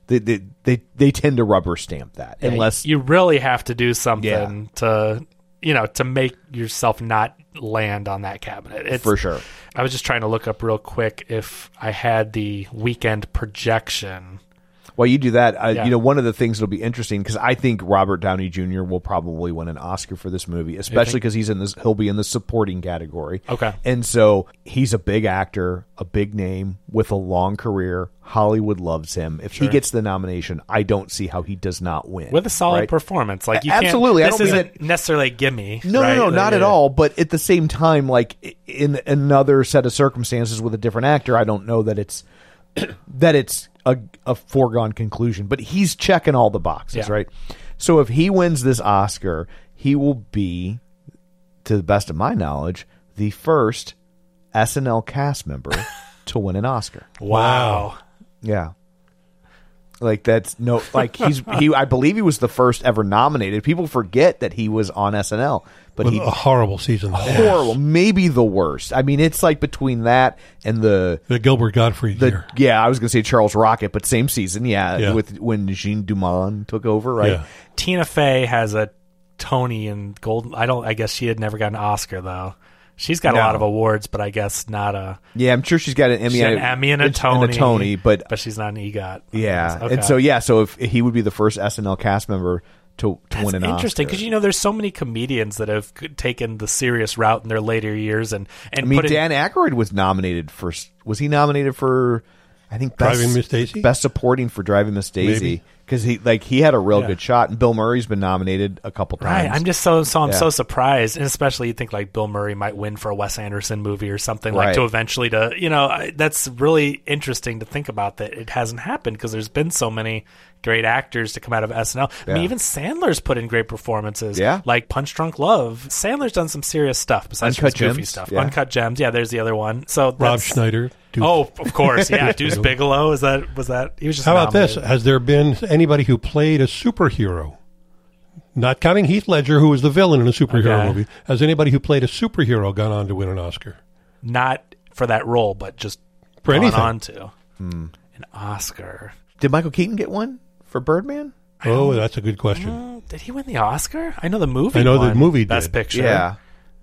they they they, they tend to rubber stamp that Yeah, unless you really have to do something Yeah. to you know to make yourself not land on that cabinet it's, For sure. i was just trying to look up real quick if i had the weekend projection While you do that, uh, Yeah. you know, one of the things that'll be interesting because I think Robert Downey Jr. will probably win an Oscar for this movie, especially because he's in this. He'll be in the supporting category. Okay. and so he's a big actor, a big name with a long career. Hollywood loves him. If he gets the nomination, I don't see how he does not win with a solid right? performance like you Absolutely. This isn't necessarily gimme No, right? no, no, Like, not at all. But at the same time, like in another set of circumstances with a different actor, I don't know that it's <clears throat> that it's a, a foregone conclusion. But he's checking all the boxes, Yeah. right? So if he wins this Oscar, he will be, to the best of my knowledge, the first SNL cast member <laughs> to win an Oscar. wow Yeah. Like that's no like he's he I believe he was the first ever nominated. People forget that he was on SNL, but With he a horrible season. horrible, maybe the worst. I mean, it's like between that and the The Gilbert Gottfried the year. yeah, I was gonna say Charles Rocket, but same season, yeah, Yeah. with when Jean Doumanian took over, right? Yeah. tina fey has a tony and golden i don't i guess she had never got an oscar though she's got a lot of awards but i guess not a Yeah, I'm sure she's got an Emmy, an Emmy and a Tony, Tony, but but she's not an EGOT. yeah, Okay. and so yeah, so if he would be the first SNL cast member to, to win an interesting because you know there's so many comedians that have taken the serious route in their later years and and I mean, put in- Dan Aykroyd was nominated for. Was he nominated for? I think best, Driving Miss Daisy? best supporting for Driving Miss Daisy because he like he had a real Yeah. good shot, and Bill Murray's been nominated a couple times. Right, I'm just so so I'm Yeah. so surprised, and especially you think like Bill Murray might win for a Wes Anderson movie or something Right. like to eventually to you know I- that's really interesting to think about that it hasn't happened because there's been so many great actors to come out of SNL. I mean, even Sandler's put in great performances. Yeah. like Punch Drunk Love. Sandler's done some serious stuff besides Uncut goofy Gems, stuff. yeah. Uncut Gems, yeah. There's the other one. So Rob Schneider. Deuce. Oh, of course, yeah. <laughs> Deuce Bigalow is that was that he was just How about this? Has there been anybody who played a superhero? Not counting Heath Ledger, who was the villain in a superhero Okay. movie. Has anybody who played a superhero gone on to win an Oscar? Not for that role, but just For gone anything. on to. Hmm. An Oscar. Did Michael Keaton get one for Birdman? Oh, that's a good question. Mm, Did he win the Oscar? I know the movie. I know the won movie Best did. Picture. Yeah.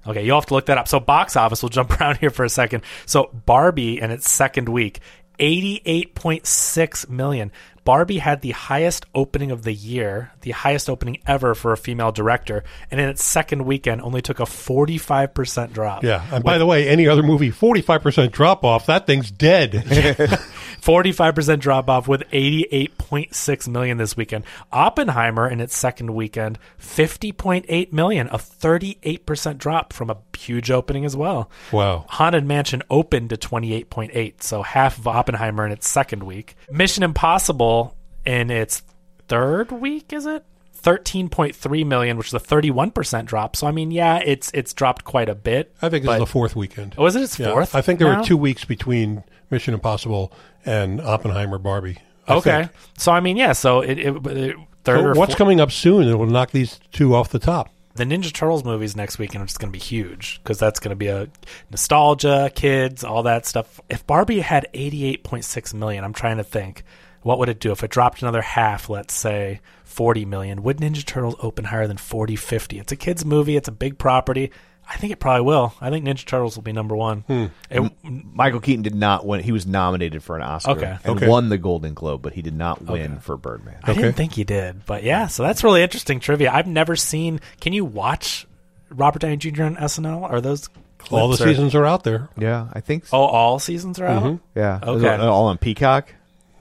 Okay, you'll have to look that up. So box office, we'll jump <laughs> around here for a second. So Barbie in its second week, 88.6 million. Barbie had the highest opening of the year, the highest opening ever for a female director, and in its second weekend only took a 45% drop. Yeah. And by the way, any other movie, 45% drop off, that thing's dead. <laughs> <laughs> 45% drop off with 88.6 million this weekend. Oppenheimer in its second weekend, 50.8 million, a 38% drop from a huge opening as well. wow. Haunted Mansion opened to 28.8, so half of Oppenheimer in its second week. Mission Impossible in its third week, is it? 13.3 million, which is a 31% drop. So I mean, yeah, it's it's dropped quite a bit. I think but- the fourth weekend. Oh, is it its Yeah, fourth? I think there now? were two weeks between Mission Impossible and Oppenheimer Barbie. I Okay. think. So I mean, yeah, so it, it, it third So what's four- coming up soon that will knock these two off the top? the Ninja Turtles movies next week, and it's going to be huge because that's going to be a nostalgia, kids, all that stuff. If Barbie had 88.6 million, I'm trying to think, what would it do if it dropped another half, let's say 40 million? Would Ninja Turtles open higher than 40, 50? It's a kids movie, it's a big property. I think it probably will. I think Ninja Turtles will be number one. Hmm. It- Michael Keaton did not win. He was nominated for an Oscar Okay. and Okay. won the Golden Globe, but he did not win for Birdman. I didn't Okay. think he did, but yeah. So that's really interesting trivia. I've never seen. Can you watch Robert Downey Jr. on SNL? Are those All the or- seasons are out there, Yeah, I think so. Oh, all seasons are out. Yeah. Okay. All on Peacock.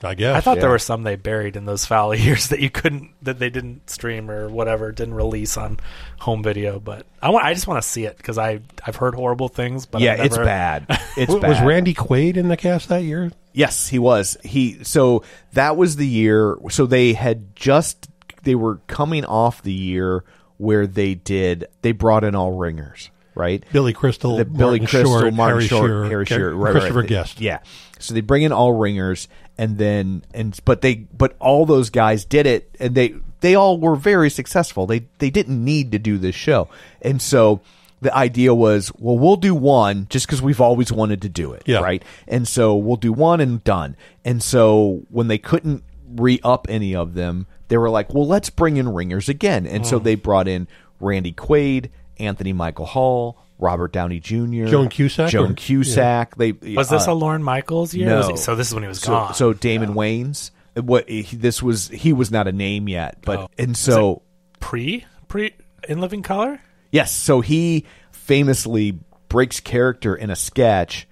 I guess. I thought there were some they buried in those foul <laughs> years that you couldn't, that they didn't stream or whatever, didn't release on home video. But I want, I just want to see it because I I've heard horrible things. But yeah, I've it's bad. <laughs> It's W- bad. was Randy Quaid in the cast that year? Yes, he was. He so that was the year. So they had just they were coming off the year where they did they brought in all ringers, right? Billy Crystal, the Billy Martin Crystal, Short, Martin Harry Short, Shearer, Harry Ca- Shearer, right, Christopher right. Guest. Yeah. So they bring in all ringers, and then and but they but all those guys did it, and they they all were very successful. They they didn't need to do this show, and so the idea was, well, we'll do one just because we've always wanted to do it, Yeah. right? And so we'll do one and done. And so when they couldn't re up any of them, they were like, well, let's bring in ringers again. And so mm. they brought in Randy Quaid, Anthony Michael Hall, Robert Downey Jr., Joan Cusack, Joan or- Cusack. They Was this uh, a Lorne Michaels year? no. Was he- so this is when he was so, gone. So Damon Wayans. What he, this was? He was not a name yet, but Oh. and so pre pre in Living Color. Yes, so he famously breaks character in a sketch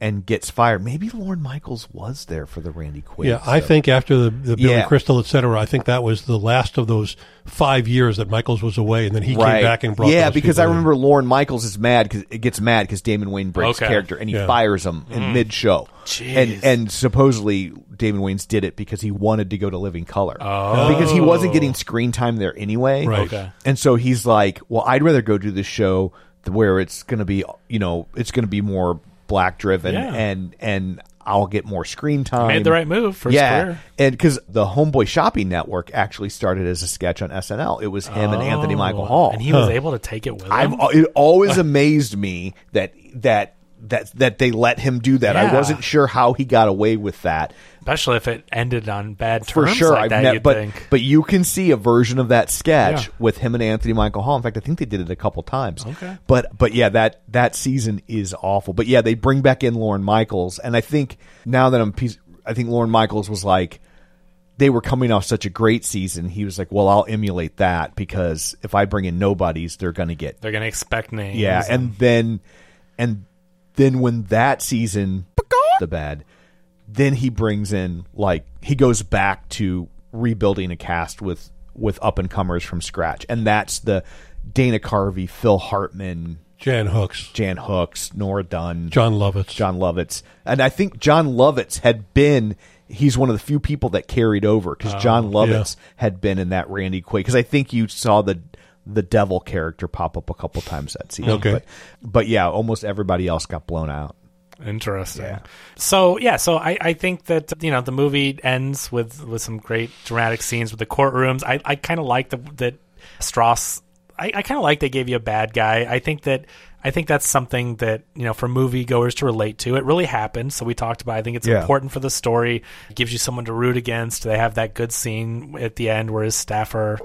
and gets fired. Maybe Lorne Michaels was there for the Randy Quaid. Yeah, I stuff. think after the, the Billy Yeah. Crystal, et cetera, I think that was the last of those five years that Michaels was away, and then he right. came back and brought. yeah, those because people I in. remember Lorne Michaels is mad because it gets mad because Damon Wayans breaks Okay. character and he Yeah. fires him in hmm. mid show. Jeez. And and supposedly Damon Wayans did it because he wanted to go to Living Color oh. because he wasn't getting screen time there anyway. Right. Okay. And so he's like, "Well, I'd rather go do this show where it's going to be, you know, it's going to be more black driven Yeah. and and I'll get more screen time." Made the right move for yeah, career. and because the Homeboy Shopping Network actually started as a sketch on SNL. It was him and Anthony Michael Oh, Hall. and he was <laughs> able to take it with him. I've it always amazed me that that that that they let him do that. I wasn't sure how he got away with that. especially if it ended on bad For sure, like I've that. never. you'd But think. but you can see a version of that sketch Yeah. with him and Anthony Michael Hall. In fact, I think they did it a couple times. Okay. But but yeah, that that season is awful. But yeah, they bring back in Lorne Michaels, and I think now that I'm, piece- I think Lorne Michaels was like. They were coming off such a great season. He was like, "Well, I'll emulate that because if I bring in nobodies, they're going to get they're gonna expect names. yeah, and then and then when that season the bad, then he brings in like he goes back to rebuilding a cast with with up and comers from scratch, and that's the Dana Carvey, Phil Hartman, Jan Hooks, Jan Hooks, Nora Dunn, Jon Lovitz. Jon Lovitz, and I think Jon Lovitz had been. He's one of the few people that carried over because uh, Jon Lovitz had been in that Randy Quaid. Because I think you saw the the devil character pop up a couple times that season. Okay. but, but yeah, almost everybody else got blown out. Interesting. So yeah, so I, I think that you know the movie ends with with some great dramatic scenes with the courtrooms. I, I kind of like the that Strauss. I, I kind of like they gave you a bad guy. I think that I think that's something that you know for moviegoers to relate to. It really happened, so we talked about. I think it's Yeah. important for the story. It gives you someone to root against. They have that good scene at the end where his staffer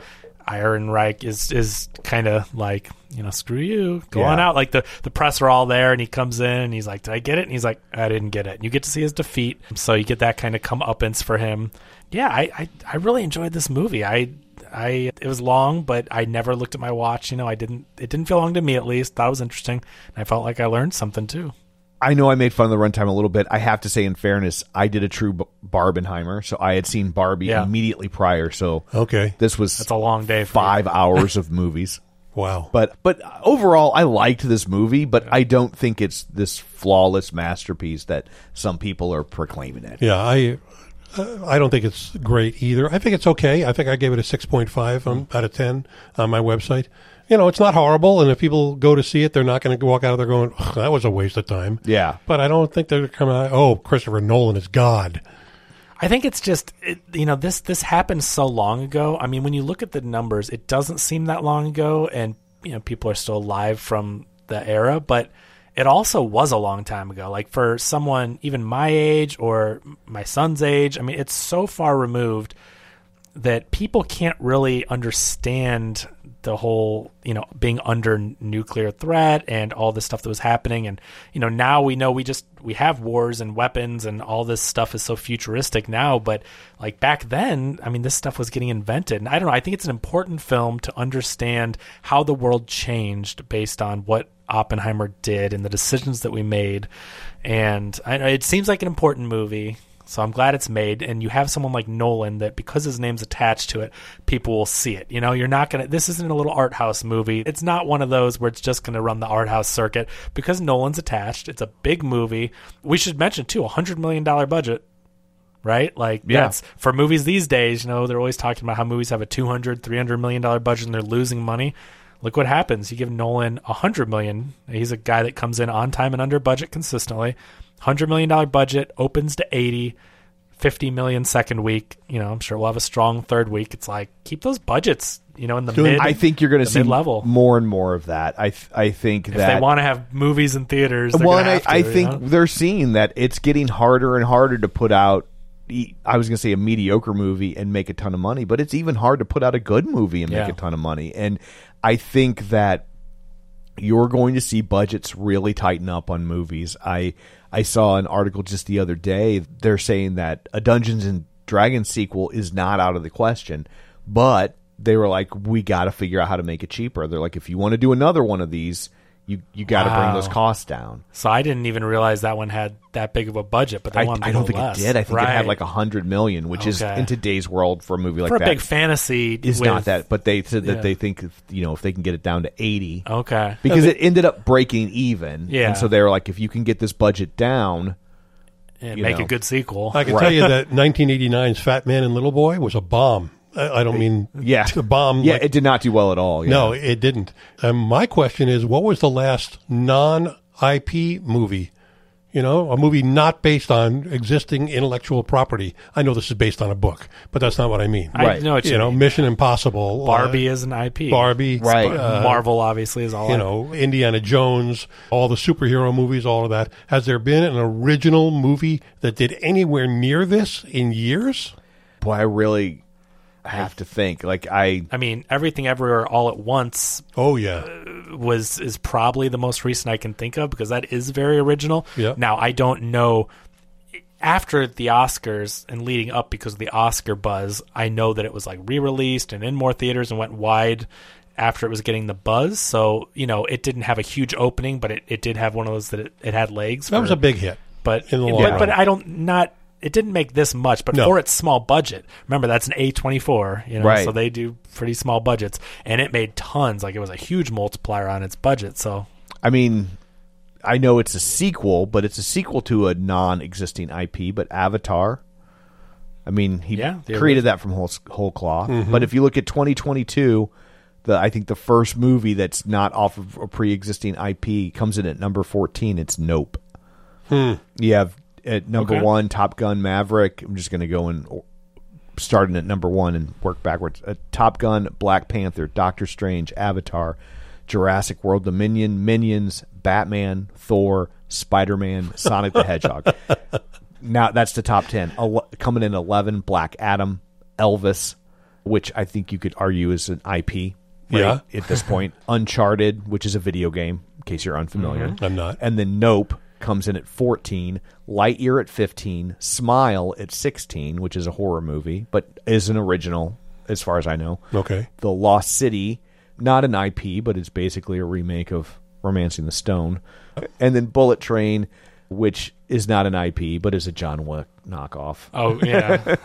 Ehrenreich is is kind of like you know screw you, go Yeah. on out. Like the the press are all there, and he comes in and he's like, "Did I get it?" And he's like, "I didn't get it." And you get to see his defeat, so you get that kind of comeuppance for him. Yeah, I, I I really enjoyed this movie. I I it was long, but I never looked at my watch. You know, I didn't. It didn't feel long to me at least. That was interesting. And I felt like I learned something too. I know I made fun of the runtime a little bit. I have to say, in fairness, I did a true B- Barbenheimer, so I had seen Barbie Yeah. immediately prior. So Okay. this was That's a long day. For five <laughs> hours of movies. Wow. But but overall, I liked this movie, but I don't think it's this flawless masterpiece that some people are proclaiming it. Yeah, I uh, I don't think it's great either. I think it's okay. I think I gave it a six point five on, out of ten on my website. You know, it's not horrible, and if people go to see it, they're not going to walk out of there going, "Ugh, "That was a waste of time." Yeah. but I don't think they're coming out. Oh, Christopher Nolan is God. I think it's just it, you know this this happened so long ago. I mean, when you look at the numbers, it doesn't seem that long ago, and you know people are still alive from the era, but it also was a long time ago. Like for someone even my age or my son's age, I mean, it's so far removed that people can't really understand the whole you know being under nuclear threat and all this stuff that was happening. And you know now we know we just we have wars and weapons and all this stuff is so futuristic now. But like back then i mean this stuff was getting invented. And i don't know i think it's an important film to understand how the world changed based on what oppenheimer did and the decisions that we made. And I, it seems like an important movie so I'm glad it's made, and you have someone like Nolan that because his name's attached to it, people will see it. You know, you're not gonna. This isn't a little art house movie. It's not one of those where it's just gonna run the art house circuit because Nolan's attached. It's a big movie. We should mention too, a hundred million dollar budget. Right? Like Yeah. that's for movies these days, you know, they're always talking about how movies have a 200, 300 million dollar budget and they're losing money. Look what happens. You give Nolan a hundred million. He's a guy that comes in on time and under budget consistently. Hundred million dollar budget opens to 80, 50 million second week. You know, I'm sure we'll have a strong third week. It's like keep those budgets, you know, in the Doing- mid. I think you're going to see mid-level. more and more of that. I th- I think if that they want to have movies in theaters. well, and I, to, I think know? they're seeing that it's getting harder and harder to put out. I was going to say a mediocre movie and make a ton of money, but it's even hard to put out a good movie and Yeah. make a ton of money. And I think that you're going to see budgets really tighten up on movies. I I saw an article just the other day. They're saying that a Dungeons and Dragons sequel is not out of the question, but they were like, we got to figure out how to make it cheaper. They're like, if you want to do another one of these, you you got to bring those costs down. So I didn't even realize that one had that big of a budget, but they I, wanted I don't think less. it did. I think it had like a hundred million, which is in today's world for a movie like for a that big fantasy is with- not that. But they said that Yeah. they think if, you know if they can get it down to eighty, Okay. because it ended up breaking even. Yeah. and so they were like, if you can get this budget down, and make know. a good sequel. I can tell you that <laughs> 1989's Fat Man and Little Boy was a bomb. I, I don't mean yeah, a bomb. Yeah, like- it did not do well at all. yeah. No, it didn't. And my question is, what was the last non-IP movie? You know, a movie not based on existing intellectual property. I know this is based on a book, but that's not what I mean. I Right. know what you, you know, mean. Mission Impossible, uh, Barbie is an IP. Barbie, Right. uh, Marvel obviously is all. you I- know, Indiana Jones, all the superhero movies, all of that. Has there been an original movie that did anywhere near this in years? boy, I really have to think. Like I, I mean, everything everywhere all at once Oh yeah, uh, was is probably the most recent I can think of because that is very original. Yeah. Now I don't know after the Oscars and leading up because of the Oscar buzz, I know that it was like re-released and in more theaters and went wide after it was getting the buzz. So, you know, it didn't have a huge opening, but it, it did have one of those that it, it had legs. that for- was a big hit. but in the long but, run. but I don't not it didn't make this much, but No. for its small budget, remember that's an A twenty four, you know, Right. so they do pretty small budgets, and it made tons. Like it was a huge multiplier on its budget. So I mean, I know it's a sequel, but it's a sequel to a non-existing IP. But Avatar, I mean, he Yeah, created that from whole whole cloth. But if you look at 2022, the I think the first movie that's not off of a pre-existing IP comes in at number 14. It's Nope. Hmm. You have at number Okay. one Top Gun Maverick. I'm just going to go and starting at number one and work backwards. Uh, Top Gun, Black Panther, Doctor Strange, Avatar, Jurassic World Dominion, Minions, Batman, Thor, Spider Man, Sonic the Hedgehog. <laughs> now that's the top 10. Ele- coming in 11, Black Adam, Elvis, which I think you could argue is an IP. right, Yeah. At this point, <laughs> Uncharted, which is a video game, in case you're unfamiliar. I'm not. And then Nope comes in at 14, Lightyear at 15, Smile at 16, which is a horror movie, but is an original as far as I know. Okay. The Lost City, not an IP, but it's basically a remake of Romancing the Stone. And then Bullet Train, which is not an IP, but is a John Wick knockoff. Oh yeah,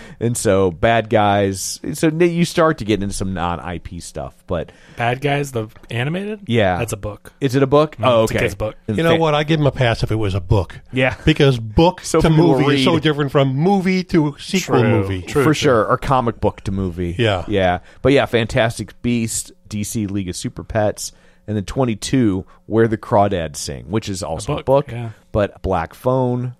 <laughs> And so Bad Guys, so you start to get into some non-IP stuff, but Bad Guys, the animated. Yeah. that's a book. is it a book? Mm, oh, it's a okay. kid's book. You know what? I give him a pass if it was a book. Yeah. Because book So to people movie is so different from movie to sequel True. movie. True. for sure, or comic book to movie. Yeah. yeah. But yeah, Fantastic Beast, DC League of Super Pets, and then twenty two, Where the Crawdads Sing, which is also a book. book, yeah. But Black Phone,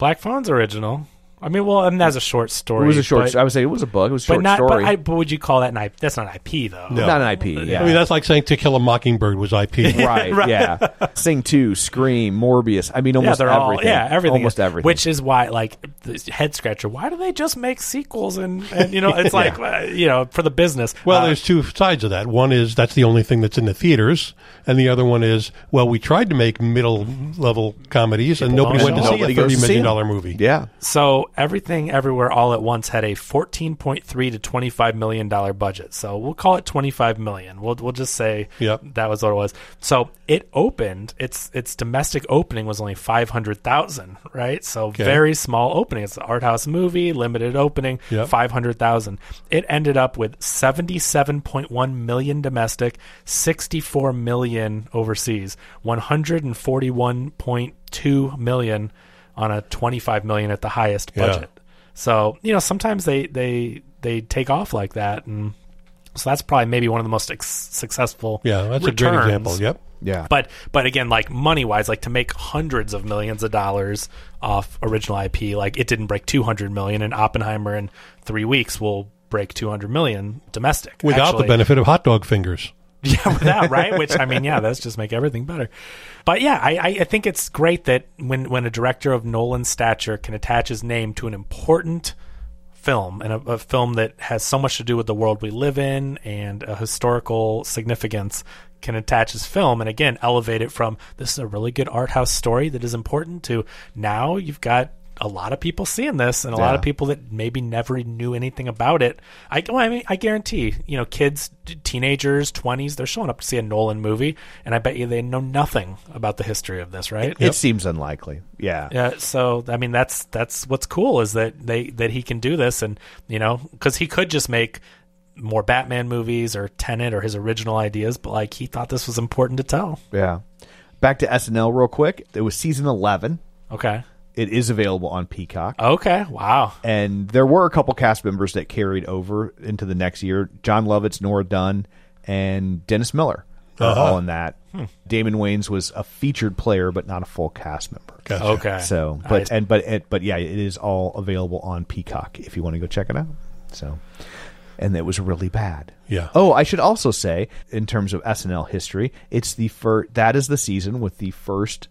Black Phone's original. I mean, well, and that's a short story. it was a short. but, I would say it was a book. It was a but short not. story. But, I, but would you call that an IP? That's not an IP though. No. Not an IP. Yeah. I mean, that's like saying To Kill a Mockingbird was IP. <laughs> <laughs> right, Yeah. Sing two, Scream, Morbius. I mean, almost they're everything. all yeah everything, Almost is- everything. Which is why, like, the head scratcher. Why do they just make sequels and and you know it's <laughs> like uh, you know for the business. Well, Uh, there's two sides of that. One is that's the only thing that's in the theaters, and the other one is well, we tried to make middle level comedies, and nobody went to see a Nobody goes thirty to see million them. dollar movie. yeah. So everything, everywhere, all at once had a fourteen point three to twenty five million dollar budget. So we'll call it twenty five million. We'll we'll just say Yep. that was what it was. So it opened. Its its domestic opening was only five hundred thousand. Right. So very small opening. It's an art house movie, limited opening, Yep. five hundred thousand. It ended up with seventy seven point one million domestic, sixty four million overseas, one hundred and forty one point two million on a 25 million at the highest Yeah. budget. So, you know, sometimes they they they take off like that and so that's probably maybe one of the most ex- successful Yeah, that's a great example. Yep. Yeah. But but again, like money wise, like to make hundreds of millions of dollars off original IP, like it didn't break 200 million, and Oppenheimer in three weeks will break 200 million domestic Without Actually- the benefit of hot dog fingers. <laughs> yeah, without right. Which I mean, yeah, that's just make everything better. But yeah, I, I, think it's great that when when a director of Nolan's stature can attach his name to an important film and a, a film that has so much to do with the world we live in and a historical significance can attach his film and again elevate it from this is a really good art house story that is important to now you've got a lot of people seeing this and a lot of people that maybe never knew anything about it. I, well, I mean, I guarantee, you know, kids, teenagers, 20s, they're showing up to see a Nolan movie, and I bet you they know nothing about the history of this, right? It seems unlikely. Yeah. Yeah, so I mean that's that's what's cool is that they that he can do this and you know because he could just make more Batman movies or Tenet or his original ideas, but like he thought this was important to tell. Yeah. Back to SNL real quick. It was season 11. Okay. It is available on Peacock. Okay. Wow. and there were a couple cast members that carried over into the next year. Jon Lovitz, Nora Dunn, and Dennis Miller are Uh-huh. all in that. Damon Wayans was a featured player, but not a full cast member. Gotcha. Okay. So, but I- and but it, but yeah, it is all available on Peacock if you want to go check it out. So, and it was really bad. Yeah. Oh, I should also say, in terms of SNL history, it's the first. That is the season with the first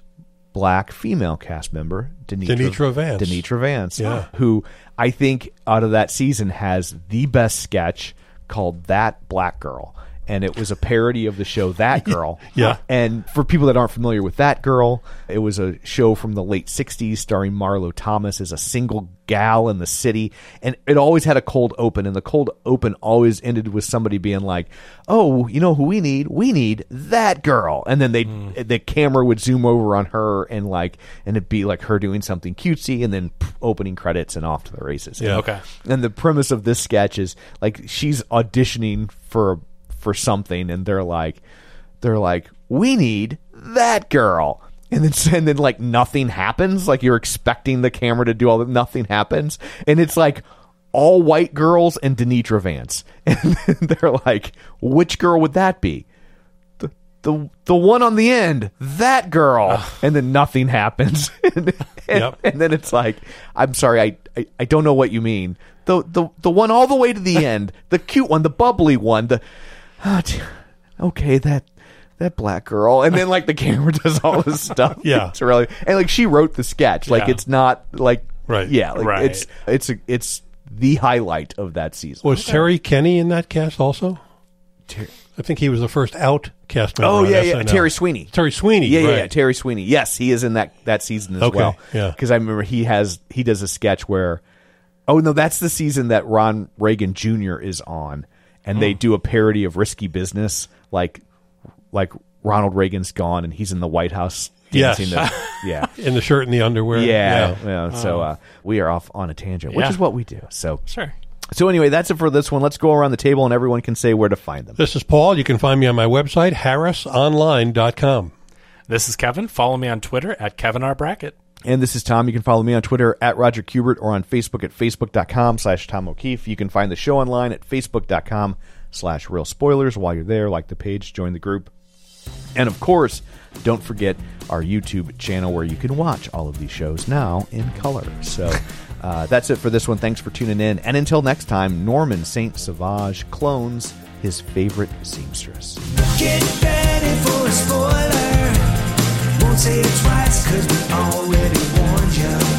black female cast member, Danitra, Danitra Vance. Danitra Vance, Yeah. who I think out of that season has the best sketch called "That Black Girl." And it was a parody of the show That <laughs> Girl. Yeah. And for people that aren't familiar with That Girl, it was a show from the late 60s starring Marlo Thomas as a single gal in the city. And it always had a cold open. And the cold open always ended with somebody being like, oh, you know who we need? We need that girl. And then they hmm. the camera would zoom over on her and like, and it'd be like her doing something cutesy and then opening credits and off to the races. Yeah. Okay. And the premise of this sketch is like she's auditioning for for something, and they're like, they're like, we need that girl. And then, <laughs> and then, like nothing happens. Like you're expecting the camera to do all that, nothing happens, and it's like all white girls and Danitra Vance, <laughs> and they're like, which girl would that be? The the the one on the end, that girl, and then nothing happens, <laughs> and, and, Yep. and then it's like, I'm sorry, I, I I don't know what you mean. The the the one all the way to the end, the cute one, the bubbly one, the. Ah, oh, t- okay, that that black girl, and then like the camera <laughs> does all this stuff. Yeah. it's really and like she wrote the sketch. Like Yeah. it's not like Right. Yeah, like Right. it's it's a, it's the highlight of that season. Was Terry Kenny in that cast also? I think he was the first out cast member. Oh on yeah, yeah, SNL. Terry Sweeney. Terry Sweeney. Yeah, yeah, right. yeah, Terry Sweeney. Yes, he is in that that season as Okay, well. yeah. because I remember he has he does a sketch where, oh no, that's the season that Ron Reagan Jr. is on, and Hmm. they do a parody of Risky Business, like like Ronald Reagan's gone and he's in the White House Yes. dancing. the, <laughs> yeah. in the shirt and the underwear. Yeah, yeah. So uh, we are off on a tangent, which Yeah. is what we do. So, Sure. so anyway, that's it for this one. Let's go around the table and everyone can say where to find them. This is Paul. You can find me on my website, harrisonline.com. This is Kevin. Follow me on Twitter at Kevin R. Brackett. And this is Tom. You can follow me on Twitter at Roger Kubert or on Facebook at facebook.com slash Tom O'Keefe. You can find the show online at facebook.com slash reel spoilers. While you're there, like the page, join the group. And of course, don't forget our YouTube channel where you can watch all of these shows now in color. So <laughs> uh, that's it for this one. Thanks for tuning in. And until next time, Norman St. Sauvage clones his favorite seamstress. Won't say it twice, cause we already warned you.